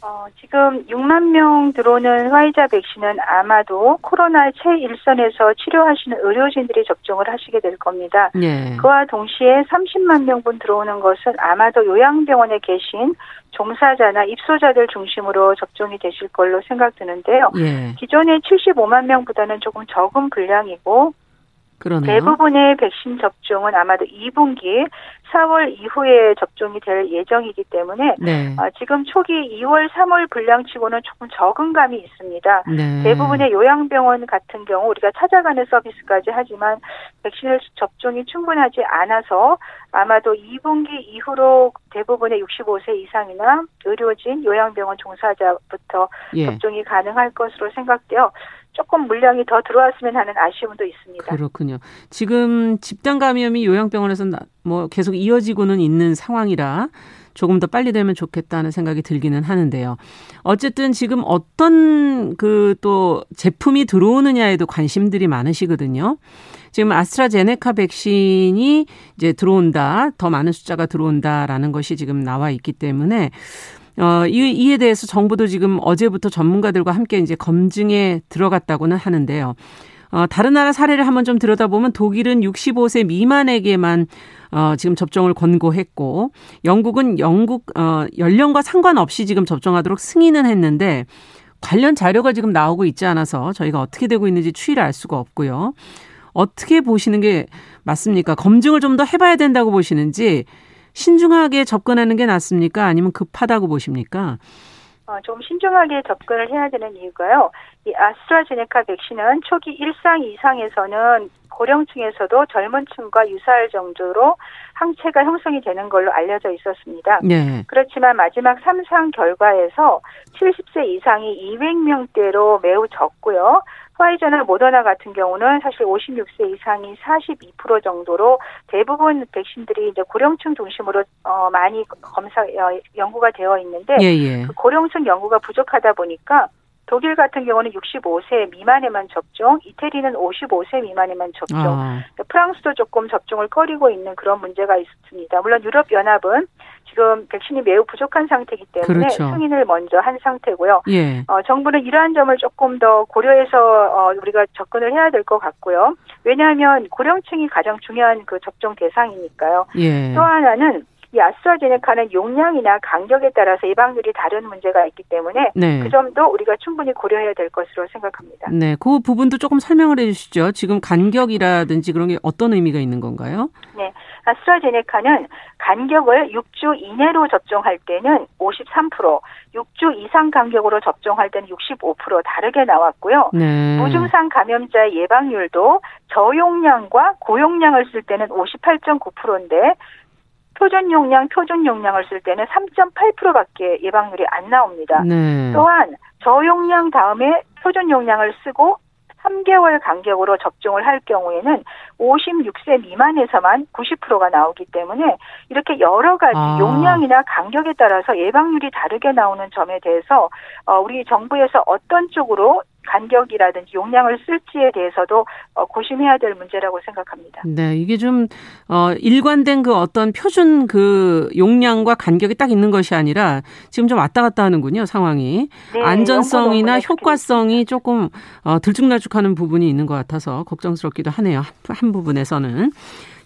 어, 지금 6만 명 들어오는 화이자 백신은 아마도 코로나 최일선에서 치료하시는 의료진들이 접종을 하시게 될 겁니다. 예. 그와 동시에 30만 명분 들어오는 것은 아마도 요양병원에 계신 종사자나 입소자들 중심으로 접종이 되실 걸로 생각드는데요. 예. 기존의 75만 명보다는 조금 적은 분량이고 그러네요. 대부분의 백신 접종은 아마도 2분기 4월 이후에 접종이 될 예정이기 때문에 네. 어, 지금 초기 2월, 3월 분량치고는 조금 적은 감이 있습니다. 네. 대부분의 요양병원 같은 경우 우리가 찾아가는 서비스까지 하지만 백신을 접종이 충분하지 않아서 아마도 2분기 이후로 대부분의 65세 이상이나 의료진, 요양병원 종사자부터 예. 접종이 가능할 것으로 생각되어 조금 물량이 더 들어왔으면 하는 아쉬움도 있습니다. 그렇군요. 지금 집단 감염이 요양병원에서 뭐 계속 이어지고는 있는 상황이라 조금 더 빨리 되면 좋겠다는 생각이 들기는 하는데요. 어쨌든 지금 어떤 그 또 제품이 들어오느냐에도 관심들이 많으시거든요. 지금 아스트라제네카 백신이 이제 들어온다, 더 많은 숫자가 들어온다라는 것이 지금 나와 있기 때문에 어, 이, 이에 대해서 정부도 지금 어제부터 전문가들과 함께 이제 검증에 들어갔다고는 하는데요. 어, 다른 나라 사례를 한번 좀 들여다보면 독일은 65세 미만에게만 어, 지금 접종을 권고했고 영국은 영국 어, 연령과 상관없이 지금 접종하도록 승인은 했는데 관련 자료가 지금 나오고 있지 않아서 저희가 어떻게 되고 있는지 추이를 알 수가 없고요. 어떻게 보시는 게 맞습니까? 검증을 좀 더 해봐야 된다고 보시는지 신중하게 접근하는 게 낫습니까? 아니면 급하다고 보십니까? 어, 좀 신중하게 접근을 해야 되는 이유가요. 이 아스트라제네카 백신은 초기 일상 이상에서는 고령층에서도 젊은 층과 유사할 정도로 항체가 형성이 되는 걸로 알려져 있었습니다. 네. 그렇지만 마지막 3상 결과에서 70세 이상이 200명대로 매우 적고요. 화이자나 모더나 같은 경우는 사실 56세 이상이 42% 정도로 대부분 백신들이 이제 고령층 중심으로 어 많이 검사 어, 연구가 되어 있는데 예, 예. 그 고령층 연구가 부족하다 보니까 독일 같은 경우는 65세 미만에만 접종, 이태리는 55세 미만에만 접종, 아. 프랑스도 조금 접종을 꺼리고 있는 그런 문제가 있습니다. 물론 유럽 연합은 지금 백신이 매우 부족한 상태이기 때문에 그렇죠. 승인을 먼저 한 상태고요. 예. 어, 정부는 이러한 점을 조금 더 고려해서 어, 우리가 접근을 해야 될 것 같고요. 왜냐하면 고령층이 가장 중요한 그 접종 대상이니까요. 예. 또 하나는 이 아스트라제네카는 용량이나 간격에 따라서 예방률이 다른 문제가 있기 때문에 네. 그 점도 우리가 충분히 고려해야 될 것으로 생각합니다. 네, 그 부분도 조금 설명을 해주시죠. 지금 간격이라든지 그런 게 어떤 의미가 있는 건가요? 네, 아스트라제네카는 간격을 6주 이내로 접종할 때는 53%, 6주 이상 간격으로 접종할 때는 65% 다르게 나왔고요. 네. 무증상 감염자의 예방률도 저용량과 고용량을 쓸 때는 58.9%인데 표준 용량, 표준 용량을 쓸 때는 3.8%밖에 예방률이 안 나옵니다. 네. 또한 저용량 다음에 표준 용량을 쓰고 3개월 간격으로 접종을 할 경우에는 56세 미만에서만 90%가 나오기 때문에 이렇게 여러 가지 아. 용량이나 간격에 따라서 예방률이 다르게 나오는 점에 대해서 어, 우리 정부에서 어떤 쪽으로 간격이라든지 용량을 쓸지에 대해서도 어, 고심해야 될 문제라고 생각합니다. 네, 이게 좀 어, 일관된 그 어떤 표준 그 용량과 간격이 딱 있는 것이 아니라 지금 좀 왔다 갔다 하는군요 상황이 네, 안전성이나 효과성이 조금 어, 들쭉날쭉하는 부분이 있는 것 같아서 걱정스럽기도 하네요 한, 한 부분에서는.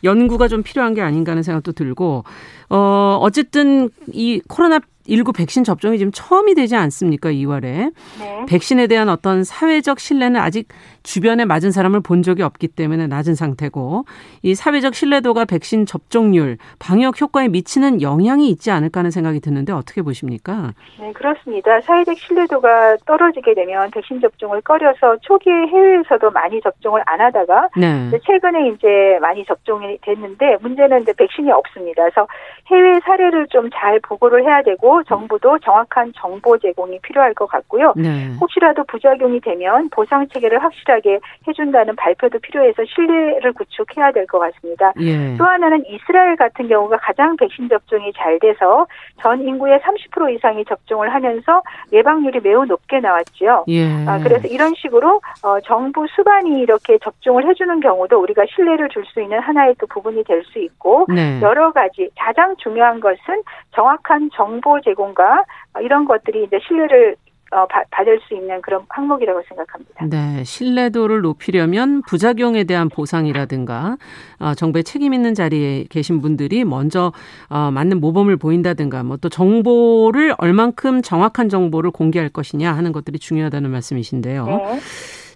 연구가 좀 필요한 게 아닌가 하는 생각도 들고 어 어쨌든 이 코로나 19 백신 접종이 지금 처음이 되지 않습니까? 2월에. 네. 백신에 대한 어떤 사회적 신뢰는 아직 주변에 맞은 사람을 본 적이 없기 때문에 낮은 상태고 이 사회적 신뢰도가 백신 접종률, 방역 효과에 미치는 영향이 있지 않을까 하는 생각이 드는데 어떻게 보십니까? 네, 그렇습니다. 사회적 신뢰도가 떨어지게 되면 백신 접종을 꺼려서 초기에 해외에서도 많이 접종을 안 하다가 네. 최근에 이제 많이 접종이 됐는데 문제는 이제 백신이 없습니다. 그래서 해외 사례를 좀 잘 보고를 해야 되고 정부도 정확한 정보 제공이 필요할 것 같고요. 네. 혹시라도 부작용이 되면 보상 체계를 확실하게 확실하게 해준다는 발표도 필요해서 신뢰를 구축해야 될 것 같습니다. 예. 또 하나는 이스라엘 같은 경우가 가장 백신 접종이 잘 돼서 전 인구의 30% 이상이 접종을 하면서 예방률이 매우 높게 나왔죠. 예. 아, 그래서 이런 식으로 어, 정부 수반이 이렇게 접종을 해주는 경우도 우리가 신뢰를 줄 수 있는 하나의 또 부분이 될 수 있고 네. 여러 가지 가장 중요한 것은 정확한 정보 제공과 이런 것들이 이제 신뢰를 어, 받을 수 있는 그런 항목이라고 생각합니다. 네, 신뢰도를 높이려면 부작용에 대한 보상이라든가 어, 정부의 책임 있는 자리에 계신 분들이 먼저 어, 맞는 모범을 보인다든가 뭐 또 정보를 얼만큼 정확한 정보를 공개할 것이냐 하는 것들이 중요하다는 말씀이신데요. 네.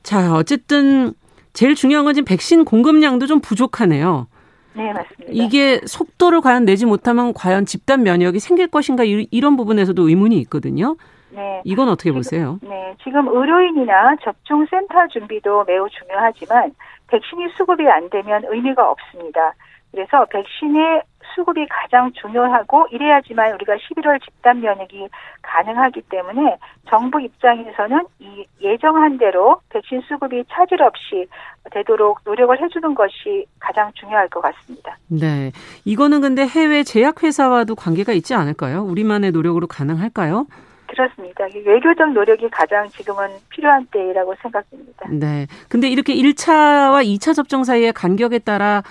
자, 어쨌든 제일 중요한 건 지금 백신 공급량도 좀 부족하네요. 네, 맞습니다. 이게 속도를 과연 내지 못하면 과연 집단 면역이 생길 것인가 이런 부분에서도 의문이 있거든요. 네. 이건 어떻게 지금, 보세요? 네. 지금 의료인이나 접종센터 준비도 매우 중요하지만 백신이 수급이 안 되면 의미가 없습니다. 그래서 백신의 수급이 가장 중요하고 이래야지만 우리가 11월 집단 면역이 가능하기 때문에 정부 입장에서는 이 예정한 대로 백신 수급이 차질 없이 되도록 노력을 해주는 것이 가장 중요할 것 같습니다. 네. 이거는 근데 해외 제약회사와도 관계가 있지 않을까요? 우리만의 노력으로 가능할까요? 그렇습니다. 외교적 노력이 가장 지금은 필요한 때라고 생각됩니다. 네. 근데 이렇게 1차와 2차 접종 사이의 간격에 따라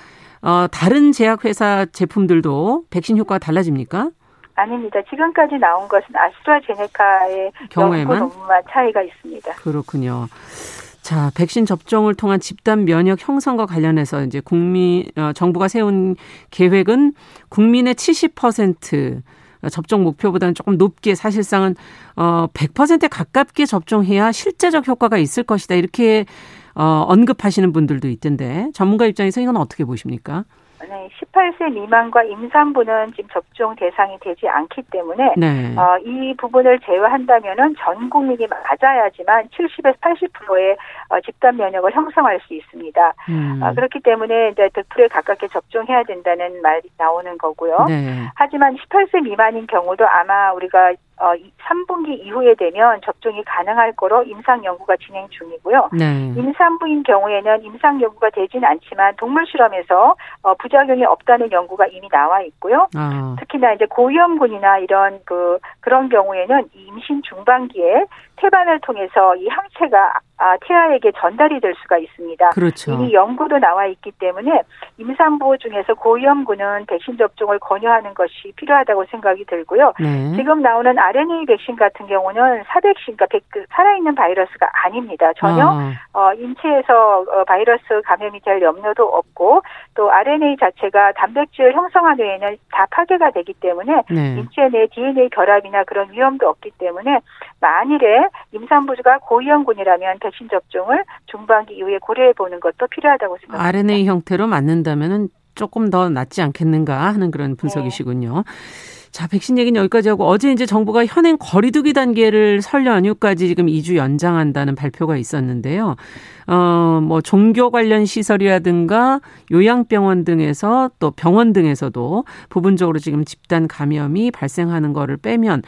어, 다른 제약회사 제품들도 백신 효과가 달라집니까? 아닙니다. 지금까지 나온 것은 아스트라제네카의 경우에만 논문만 차이가 있습니다. 그렇군요. 자, 백신 접종을 통한 집단 면역 형성과 관련해서 이제 국민 어, 정부가 세운 계획은 국민의 70% 접종 목표보다는 조금 높게 사실상은 어 100%에 가깝게 접종해야 실제적 효과가 있을 것이다. 이렇게 어, 언급하시는 분들도 있던데 전문가 입장에서 이건 어떻게 보십니까? 네, 18세 미만과 임산부는 지금 접종 대상이 되지 않기 때문에 네. 어, 이 부분을 제외한다면은 전 국민이 맞아야지만 70에서 80%의 어, 집단 면역을 형성할 수 있습니다. 음. 어, 그렇기 때문에 이제 100%에 가깝게 접종해야 된다는 말이 나오는 거고요. 네. 하지만 18세 미만인 경우도 아마 우리가 어, 3분기 이후에 되면 접종이 가능할 거로 임상 연구가 진행 중이고요. 네. 임산부인 경우에는 임상 연구가 되지는 않지만 동물 실험에서 어, 부작용이 없다는 연구가 이미 나와 있고요. 아. 특히나 이제 고위험군이나 이런 그 그런 경우에는 임신 중반기에 태반을 통해서 이 항체가 아, 태아에게 전달이 될 수가 있습니다. 그렇죠. 이미 연구도 나와 있기 때문에 임산부 중에서 고위험군은 백신 접종을 권유하는 것이 필요하다고 생각이 들고요. 네. 지금 나오는 RNA 백신 같은 경우는 사백신, 그러니까 그 살아있는 바이러스가 아닙니다. 전혀 아. 어, 인체에서 어, 바이러스 감염이 될 염려도 없고 또 RNA 자체가 단백질 형성한 외에는 다 파괴가 되기 때문에 네. 인체 내 DNA 결합이나 그런 위험도 없기 때문에 만일에 임산부가 고위험군이라면 백신 접종을 중반기 이후에 고려해 보는 것도 필요하다고 생각합니다. RNA 형태로 맞는다면은 조금 더 낫지 않겠는가 하는 그런 분석이시군요. 네. 자, 백신 얘기는 여기까지 하고 어제 이제 정부가 현행 거리두기 단계를 설 연휴까지 지금 2주 연장한다는 발표가 있었는데요. 어, 뭐 종교 관련 시설이라든가 요양병원 등에서 또 병원 등에서도 부분적으로 지금 집단 감염이 발생하는 거를 빼면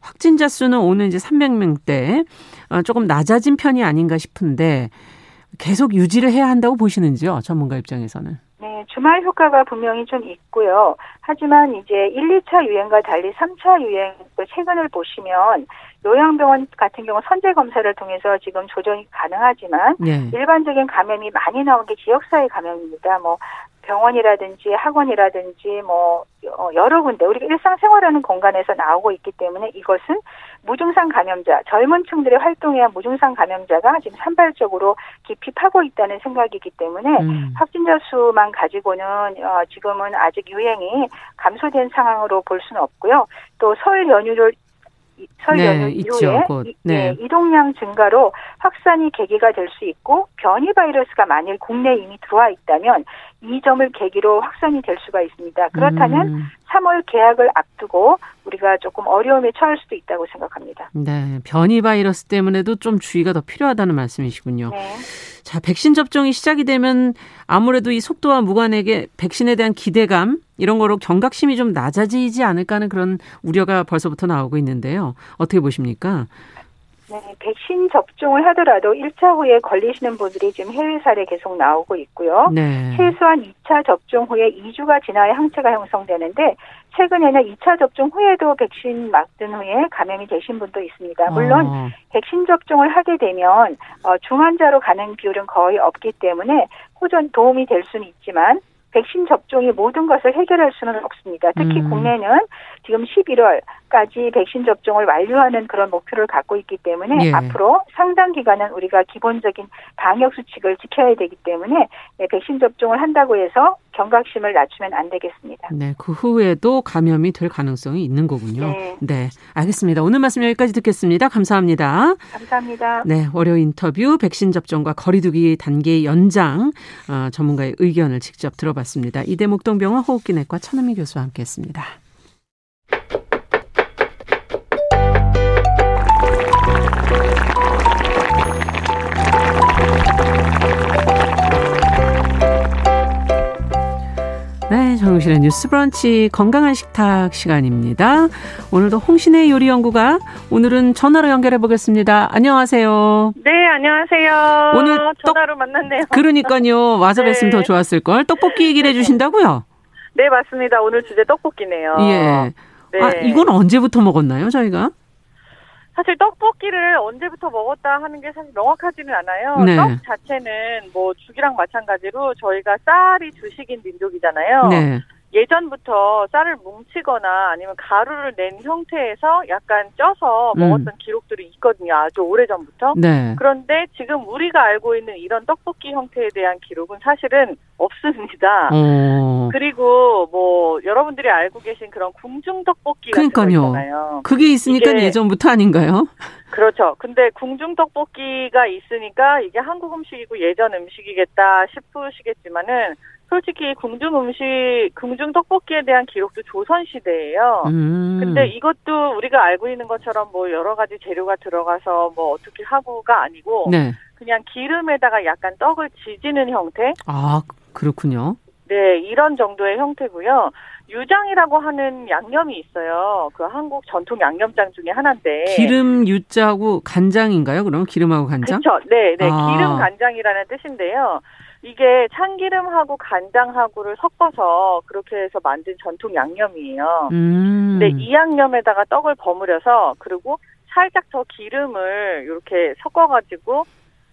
확진자 수는 오늘 이제 300명대 어, 조금 낮아진 편이 아닌가 싶은데 계속 유지를 해야 한다고 보시는지요? 전문가 입장에서는. 네, 주말 효과가 분명히 좀 있고요. 하지만 이제 1, 2차 유행과 달리 3차 유행 최근을 보시면 요양병원 같은 경우 선제 검사를 통해서 지금 조정이 가능하지만 네. 일반적인 감염이 많이 나온 게 지역사회 감염입니다. 뭐 병원이라든지 학원이라든지 뭐 어, 여러 군데 우리가 일상생활하는 공간에서 나오고 있기 때문에 이것은 무증상 감염자 젊은 층들의 활동에 한 무증상 감염자가 지금 산발적으로 깊이 파고 있다는 생각이기 때문에 음. 확진자 수만 가지고는 어, 지금은 아직 유행이 감소된 상황으로 볼 수는 없고요. 또 설 연휴를 설 네, 연휴 이후에 이, 네. 네, 이동량 증가로 확산이 계기가 될 수 있고 변이 바이러스가 만일 국내에 이미 들어와 있다면 이 점을 계기로 확산이 될 수가 있습니다. 그렇다면 음. 3월 계약을 앞두고 우리가 조금 어려움에 처할 수도 있다고 생각합니다. 네, 변이 바이러스 때문에도 좀 주의가 더 필요하다는 말씀이시군요. 네. 자, 백신 접종이 시작이 되면 아무래도 이 속도와 무관하게 백신에 대한 기대감 이런 거로 경각심이 좀 낮아지지 않을까 하는 그런 우려가 벌써부터 나오고 있는데요. 어떻게 보십니까? 네, 백신 접종을 하더라도 1차 후에 걸리시는 분들이 지금 해외 사례 계속 나오고 있고요. 네. 최소한 2차 접종 후에 2주가 지나야 항체가 형성되는데 최근에는 2차 접종 후에도 백신 맞은 후에 감염이 되신 분도 있습니다. 물론 어. 백신 접종을 하게 되면 어, 중환자로 가는 비율은 거의 없기 때문에 호전 도움이 될 수는 있지만 백신 접종이 모든 것을 해결할 수는 없습니다. 특히 음. 국내는 지금 11월까지 백신 접종을 완료하는 그런 목표를 갖고 있기 때문에 예. 앞으로 상당 기간은 우리가 기본적인 방역 수칙을 지켜야 되기 때문에 네, 백신 접종을 한다고 해서 경각심을 낮추면 안 되겠습니다. 네, 그 후에도 감염이 될 가능성이 있는 거군요. 네. 네, 알겠습니다. 오늘 말씀 여기까지 듣겠습니다. 감사합니다. 감사합니다. 네, 월요 인터뷰 백신 접종과 거리두기 단계 연장 어, 전문가의 의견을 직접 들어봤습니다. 이대 목동병원 호흡기내과 천은미 교수와 함께했습니다. 네, 정용실의 뉴스 브런치 건강한 식탁 시간입니다. 오늘도 홍신의 요리 연구가 오늘은 전화로 연결해 보겠습니다. 안녕하세요. 네, 안녕하세요. 오늘 전화로 떡, 만났네요. 그러니까요. 와서 네. 뵀으면 더 좋았을 걸. 떡볶이 얘기를 해 주신다고요? 네, 맞습니다. 오늘 주제 떡볶이네요. 예. 네. 아, 이건 언제부터 먹었나요, 저희가? 사실 떡볶이를 언제부터 먹었다 하는 게 사실 명확하지는 않아요. 네. 떡 자체는 뭐 죽이랑 마찬가지로 저희가 쌀이 주식인 민족이잖아요. 네. 예전부터 쌀을 뭉치거나 아니면 가루를 낸 형태에서 약간 쪄서 음. 먹었던 음. 기록들이 있거든요. 아주 오래 전부터. 네. 그런데 지금 우리가 알고 있는 이런 떡볶이 형태에 대한 기록은 사실은 없습니다. 어. 그리고 뭐 여러분들이 알고 계신 그런 궁중 떡볶이가 있잖아요. 그게 있으니까 예전부터 아닌가요? <laughs> 그렇죠. 근데 궁중 떡볶이가 있으니까 이게 한국 음식이고 예전 음식이겠다 싶으시겠지만은 솔직히 궁중 음식, 궁중 떡볶이에 대한 기록도 조선 시대예요. 음. 근데 이것도 우리가 알고 있는 것처럼 뭐 여러 가지 재료가 들어가서 뭐 어떻게 하고가 아니고 네. 그냥 기름에다가 약간 떡을 지지는 형태. 아 그렇군요. 네, 이런 정도의 형태고요. 유장이라고 하는 양념이 있어요. 그 한국 전통 양념장 중에 하나인데. 기름 유자하고 간장인가요? 그럼 기름하고 간장? 그렇죠. 네, 네. 아. 기름 간장이라는 뜻인데요. 이게 참기름하고 간장하고를 섞어서 그렇게 해서 만든 전통 양념이에요. 음. 근데 이 양념에다가 떡을 버무려서 그리고 살짝 더 기름을 이렇게 섞어가지고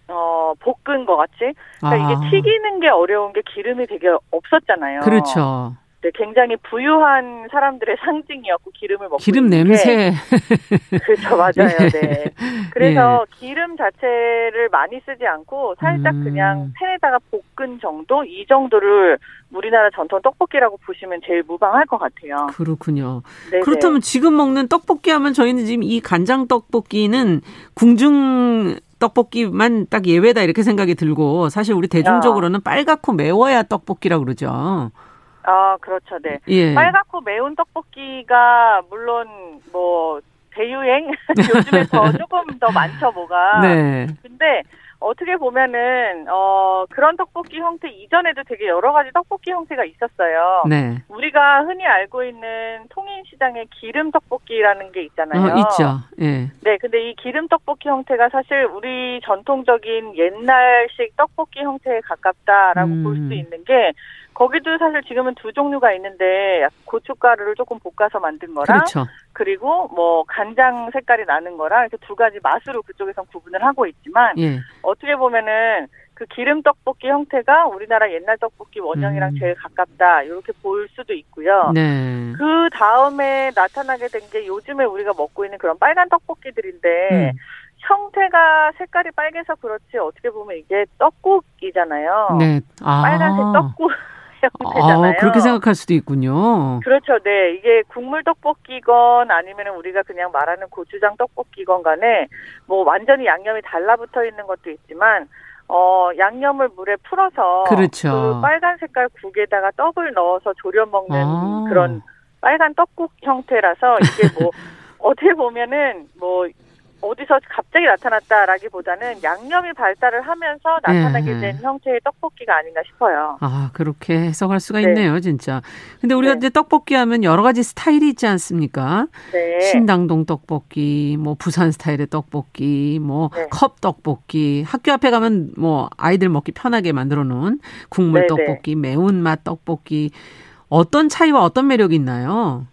어 볶은 것 같이. 그러니까 아. 이게 튀기는 게 어려운 게 기름이 되게 없었잖아요. 그렇죠. 네, 굉장히 부유한 사람들의 상징이었고 기름을 먹고 기름 냄새 <laughs> 그렇죠 맞아요 예. 네 그래서 예. 기름 자체를 많이 쓰지 않고 살짝 음. 그냥 팬에다가 볶은 정도 이 정도를 우리나라 전통 떡볶이라고 보시면 제일 무방할 것 같아요 그렇군요 네네. 그렇다면 지금 먹는 떡볶이 하면 저희는 지금 이 간장 떡볶이는 궁중 떡볶이만 딱 예외다 이렇게 생각이 들고 사실 우리 대중적으로는 빨갛고 매워야 떡볶이라고 그러죠. 아, 그렇죠. 네. 예. 빨갛고 매운 떡볶이가 물론 뭐 대유행 <laughs> 요즘에 더 조금 더 많죠, 뭐가. 네. 근데 어떻게 보면은 어 그런 떡볶이 형태 이전에도 되게 여러 가지 떡볶이 형태가 있었어요. 네. 우리가 흔히 알고 있는 통인 시장의 기름 떡볶이라는 게 있잖아요. 어, 있죠. 예. 네, 근데 이 기름 떡볶이 형태가 사실 우리 전통적인 옛날식 떡볶이 형태에 가깝다라고 음. 볼수 있는 게 거기도 사실 지금은 두 종류가 있는데 고춧가루를 조금 볶아서 만든 거랑 그렇죠. 그리고 뭐 간장 색깔이 나는 거랑 이렇게 두 가지 맛으로 그쪽에선 구분을 하고 있지만 예. 어떻게 보면은 그 기름 떡볶이 형태가 우리나라 옛날 떡볶이 원형이랑 음. 제일 가깝다 이렇게 볼 수도 있고요. 네. 그 다음에 나타나게 된 게 요즘에 우리가 먹고 있는 그런 빨간 떡볶이들인데 음. 형태가 색깔이 빨개서 그렇지 어떻게 보면 이게 떡국이잖아요. 네. 아. 빨간색 떡국 형태잖아요. 아, 그렇게 생각할 수도 있군요. 그렇죠. 네. 이게 국물 떡볶이건 아니면 우리가 그냥 말하는 고추장 떡볶이건 간에 뭐 완전히 양념이 달라붙어 있는 것도 있지만 어, 양념을 물에 풀어서 그렇죠. 그 빨간 색깔 국에다가 떡을 넣어서 졸여 먹는 아. 그런 빨간 떡국 형태라서 이게 뭐 <laughs> 어떻게 보면은 뭐 어디서 갑자기 나타났다라기보다는 양념이 발달을 하면서 나타나게 네. 된 형태의 떡볶이가 아닌가 싶어요. 아 그렇게 해석할 수가 네. 있네요, 진짜. 근데 우리가 네. 이제 떡볶이 하면 여러 가지 스타일이 있지 않습니까? 네. 신당동 떡볶이, 뭐 부산 스타일의 떡볶이, 뭐컵 네. 떡볶이, 학교 앞에 가면 뭐 아이들 먹기 편하게 만들어 놓은 국물 네, 떡볶이, 매운맛 떡볶이. 어떤 차이와 어떤 매력이 있나요?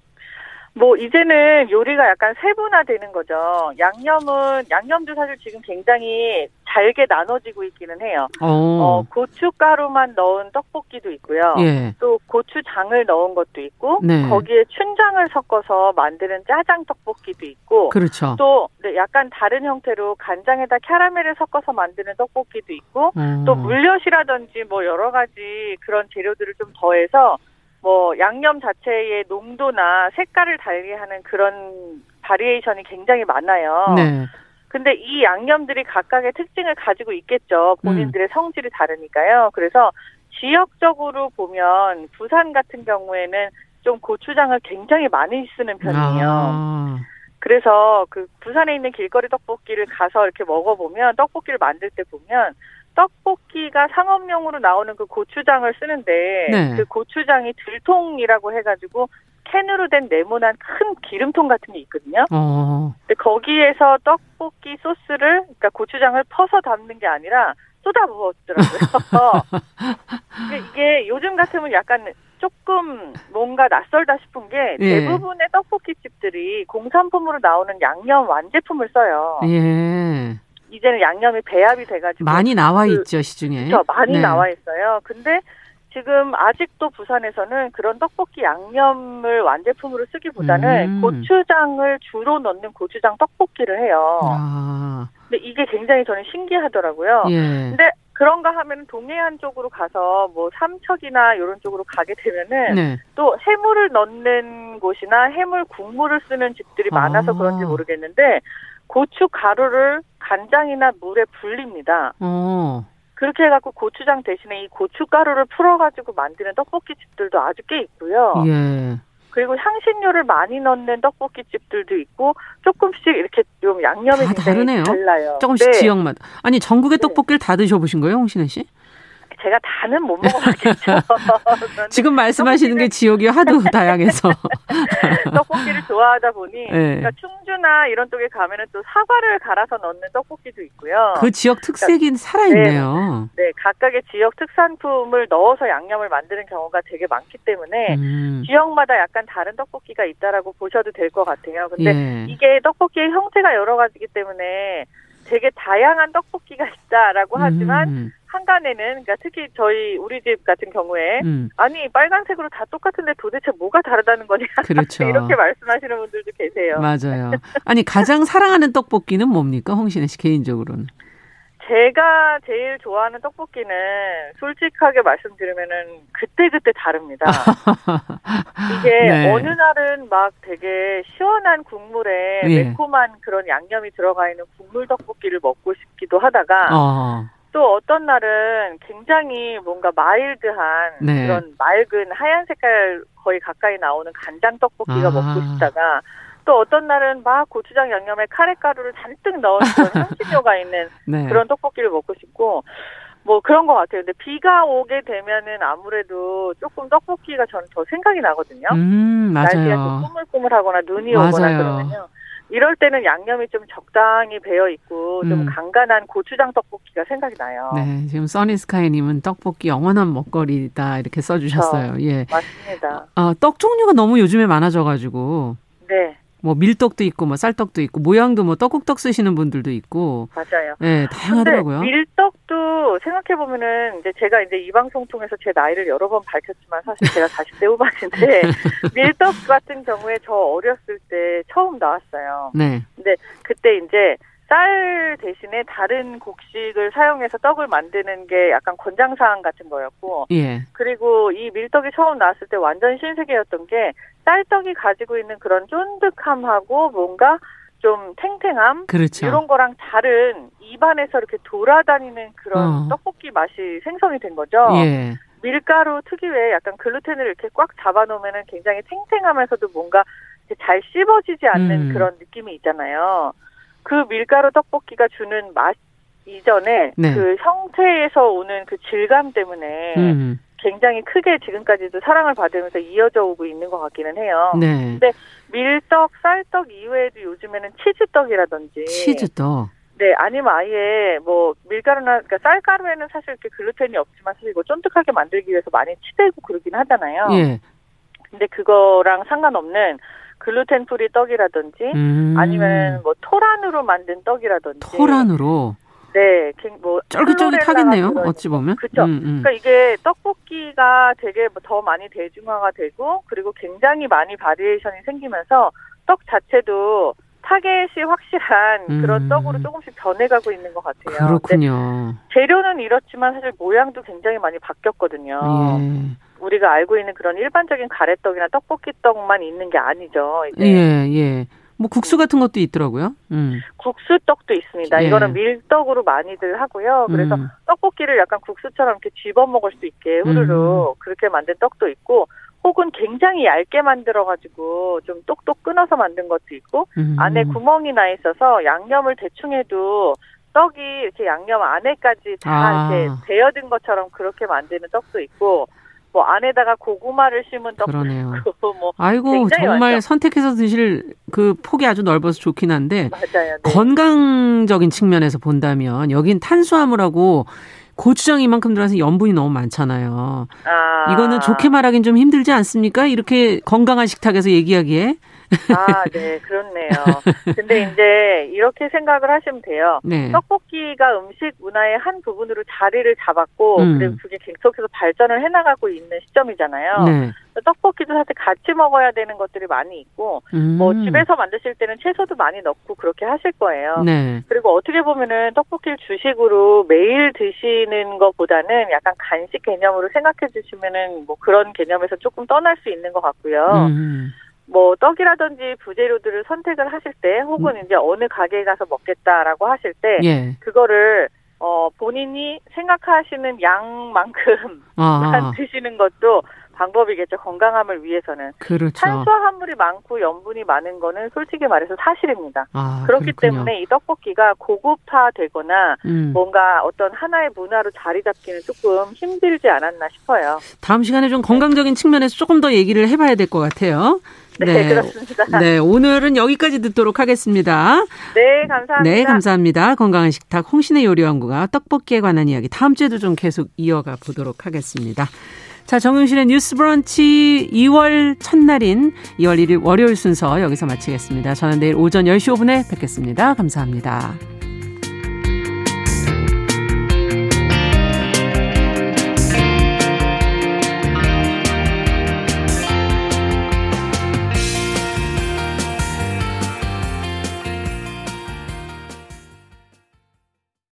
뭐 이제는 요리가 약간 세분화되는 거죠. 양념은 양념도 사실 지금 굉장히 잘게 나눠지고 있기는 해요. 어, 어 고춧가루만 넣은 떡볶이도 있고요. 예. 또 고추장을 넣은 것도 있고 네. 거기에 춘장을 섞어서 만드는 짜장 떡볶이도 있고 그렇죠. 또 네, 약간 다른 형태로 간장에다 캐러멜을 섞어서 만드는 떡볶이도 있고 음. 또 물엿이라든지 뭐 여러 가지 그런 재료들을 좀 더해서 뭐 양념 자체의 농도나 색깔을 달리 하는 그런 바리에이션이 굉장히 많아요. 네. 근데 이 양념들이 각각의 특징을 가지고 있겠죠. 본인들의 음. 성질이 다르니까요. 그래서 지역적으로 보면 부산 같은 경우에는 좀 고추장을 굉장히 많이 쓰는 편이에요. 아. 그래서 그 부산에 있는 길거리 떡볶이를 가서 이렇게 먹어보면 떡볶이를 만들 때 보면 떡볶이가 상업용으로 나오는 그 고추장을 쓰는데 네. 그 고추장이 들통이라고 해가지고 캔으로 된 네모난 큰 기름통 같은 게 있거든요. 어. 근데 거기에서 떡볶이 소스를 그러니까 고추장을 퍼서 담는 게 아니라 쏟아 부었더라고요. 이게, <laughs> 이게 요즘 같으면 약간 조금 뭔가 낯설다 싶은 게 예. 대부분의 떡볶이 집들이 공산품으로 나오는 양념 완제품을 써요. 예. 이제는 양념이 배합이 돼가지고 많이 나와 그- 있죠, 시중에. 그렇죠. 많이 네. 나와 있어요. 근데 지금 아직도 부산에서는 그런 떡볶이 양념을 완제품으로 쓰기보다는 음. 고추장을 주로 넣는 고추장 떡볶이를 해요. 아. 근데 이게 굉장히 저는 신기하더라고요. 예. 근데 그런가 하면 동해안 쪽으로 가서 뭐 삼척이나 이런 쪽으로 가게 되면은 네. 또 해물을 넣는 곳이나 해물 국물을 쓰는 집들이 많아서 아. 그런지 모르겠는데 고추 가루를 간장이나 물에 불립니다. 어. 그렇게 해갖고 고추장 대신에 이 고춧가루를 풀어가지고 만드는 떡볶이 집들도 아주 꽤 있고요. 예. 그리고 향신료를 많이 넣는 떡볶이 집들도 있고 조금씩 이렇게 좀 양념이 다 굉장히 다르네요. 달라요. 조금씩 네. 지역마다. 아니, 전국의 네. 떡볶이를 다 드셔보신 거예요, 홍신혜 씨? 제가 다는 못 먹어봤겠죠. <laughs> 지금 말씀하시는 게 지역이 하도 <laughs> 다양해서. <laughs> 떡볶이를 좋아하다 보니 네. 그러니까 충주나 이런 쪽에 가면은 또 사과를 갈아서 넣는 떡볶이도 있고요. 그 지역 특색이 살아있네요. 네, 각각의 지역 특산품을 넣어서 양념을 만드는 경우가 되게 많기 때문에 음. 지역마다 약간 다른 떡볶이가 있다라고 보셔도 될 것 같아요. 근데 예. 이게 떡볶이의 형태가 여러 가지기 때문에 되게 다양한 떡볶이가 있다라고 하지만 음. 한간에는 그러니까 특히 저희 우리 집 같은 경우에 음. 아니 빨간색으로 다 똑같은데 도대체 뭐가 다르다는 거냐 <laughs> 그렇죠. 이렇게 말씀하시는 분들도 계세요. 맞아요. 아니, 가장 사랑하는 떡볶이는 뭡니까, 홍신혜 씨 개인적으로는? 제가 제일 좋아하는 떡볶이는 솔직하게 말씀드리면은 그때그때 다릅니다. <laughs> 이게 네. 어느 날은 막 되게 시원한 국물에 예. 매콤한 그런 양념이 들어가 있는 국물 떡볶이를 먹고 싶기도 하다가 어. 또 어떤 날은 굉장히 뭔가 마일드한 네. 그런 맑은 하얀 색깔 거의 가까이 나오는 간장 떡볶이가 아. 먹고 싶다가 또 어떤 날은 막 고추장 양념에 카레가루를 잔뜩 넣은 그런 <laughs> 향신료가 있는 네. 그런 떡볶이를 먹고 싶고 뭐 그런 것 같아요. 근데 비가 오게 되면은 아무래도 조금 떡볶이가 저는 더 생각이 나거든요. 음, 날씨가 좀. 꾸물꾸물하거나 눈이 오거나 맞아요. 그러면요. 이럴 때는 양념이 좀 적당히 배어 있고 좀 음. 간간한 고추장 떡볶이가 생각이 나요. 네, 지금 써니스카이님은 떡볶이 영원한 먹거리다 이렇게 써주셨어요. 예, 맞습니다. 아, 떡 종류가 너무 요즘에 많아져가지고 네, 뭐 밀떡도 있고 뭐 쌀떡도 있고 모양도 뭐 떡국떡 쓰시는 분들도 있고, 맞아요. 예, 근데 다양하더라고요. 밀떡도 생각해 보면은 이제 제가 이제 이 방송 통해서 제 나이를 여러 번 밝혔지만 사실 제가 40대 후반인데 <laughs> 밀떡 같은 경우에 저 어렸을 때 처음 나왔어요. 네, 근데 그때 이제 쌀 대신에 다른 곡식을 사용해서 떡을 만드는 게 약간 권장사항 같은 거였고 예, 그리고 이 밀떡이 처음 나왔을 때 완전 신세계였던 게 쌀떡이 가지고 있는 그런 쫀득함하고 뭔가 좀 탱탱함 그렇죠. 이런 거랑 다른 입안에서 이렇게 돌아다니는 그런 어. 떡볶이 맛이 생성이 된 거죠. 예, 밀가루 특유의 약간 글루텐을 이렇게 꽉 잡아놓으면 굉장히 탱탱하면서도 뭔가 잘 씹어지지 않는 음. 그런 느낌이 있잖아요. 그 밀가루 떡볶이가 주는 맛 이전에 네. 그 형태에서 오는 그 질감 때문에 음, 굉장히 크게 지금까지도 사랑을 받으면서 이어져 오고 있는 것 같기는 해요. 네, 근데 밀떡, 쌀떡 이외에도 요즘에는 치즈떡이라든지 치즈떡, 네, 아니면 아예 뭐 밀가루나 그러니까 쌀가루에는 사실 이렇게 글루텐이 없지만 사실 이거 쫀득하게 만들기 위해서 많이 치대고 그러긴 하잖아요. 예, 근데 그거랑 상관없는 gluten free 떡이라든지 음, 아니면 뭐 토란으로 만든 떡이라든지 토란으로 네, 갱- 뭐 쫄깃쫄깃하겠네요. 어찌 보면. 그쵸. 음, 음. 그러니까 이게 떡볶이가 되게 더 많이 대중화가 되고 그리고 굉장히 많이 variation이 생기면서 떡 자체도 타겟이 확실한 음. 그런 떡으로 조금씩 변해가고 있는 것 같아요. 그렇군요. 재료는 이렇지만 사실 모양도 굉장히 많이 바뀌었거든요. 예. 우리가 알고 있는 그런 일반적인 가래떡이나 떡볶이 떡만 있는 게 아니죠. 이제 예, 예. 뭐 국수 같은 것도 있더라고요. 음. 국수떡도 있습니다. 예. 이거는 밀떡으로 많이들 하고요. 그래서 음. 떡볶이를 약간 국수처럼 이렇게 집어 먹을 수 있게 후루룩 음. 그렇게 만든 떡도 있고 혹은 굉장히 얇게 만들어가지고 좀 똑똑 끊어서 만든 것도 있고 음. 안에 구멍이 나 있어서 양념을 대충 해도 떡이 이렇게 양념 안에까지 다 아. 이렇게 배어든 것처럼 그렇게 만드는 떡도 있고 뭐 안에다가 고구마를 심은 떡도 그러네요. <laughs> 있고 뭐 아이고 정말 많죠. 선택해서 드실 그 폭이 아주 넓어서 좋긴 한데 맞아요. 네. 건강적인 측면에서 본다면 여긴 탄수화물하고 고추장 이만큼 들어가서 염분이 너무 많잖아요. 아. 이거는 좋게 말하긴 좀 힘들지 않습니까? 이렇게 건강한 식탁에서 얘기하기에. <laughs> 아, 네, 그렇네요. 근데 이제 이렇게 생각을 하시면 돼요. 네. 떡볶이가 음식 문화의 한 부분으로 자리를 잡았고, 음. 그리고 그게 계속해서 발전을 해나가고 있는 시점이잖아요. 네. 떡볶이도 사실 같이 먹어야 되는 것들이 많이 있고, 음. 뭐 집에서 만드실 때는 채소도 많이 넣고 그렇게 하실 거예요. 네. 그리고 어떻게 보면은 떡볶이를 주식으로 매일 드시는 것보다는 약간 간식 개념으로 생각해 주시면은 뭐 그런 개념에서 조금 떠날 수 있는 것 같고요. 음. 뭐 떡이라든지 부재료들을 선택을 하실 때 혹은 이제 어느 가게에 가서 먹겠다라고 하실 때 예. 그거를 어 본인이 생각하시는 양만큼만 아, <laughs> 드시는 것도 방법이겠죠. 건강함을 위해서는. 그렇죠. 탄수화물이 많고 염분이 많은 거는 솔직히 말해서 사실입니다. 아, 그렇기 그렇군요. 때문에 이 떡볶이가 고급화되거나 음. 뭔가 어떤 하나의 문화로 자리 잡기는 조금 힘들지 않았나 싶어요. 다음 시간에 좀 건강적인 측면에서 조금 더 얘기를 해봐야 될 것 같아요. 네, 그렇습니다. 네, 오늘은 여기까지 듣도록 하겠습니다. 네, 감사합니다. 네, 감사합니다. 건강한 식탁 홍신의 요리연구가 떡볶이에 관한 이야기 다음 주에도 좀 계속 이어가 보도록 하겠습니다. 자, 정용실의 뉴스 브런치 2월 첫날인 2월 1일 월요일 순서 여기서 마치겠습니다. 저는 내일 오전 10시 5분에 뵙겠습니다. 감사합니다.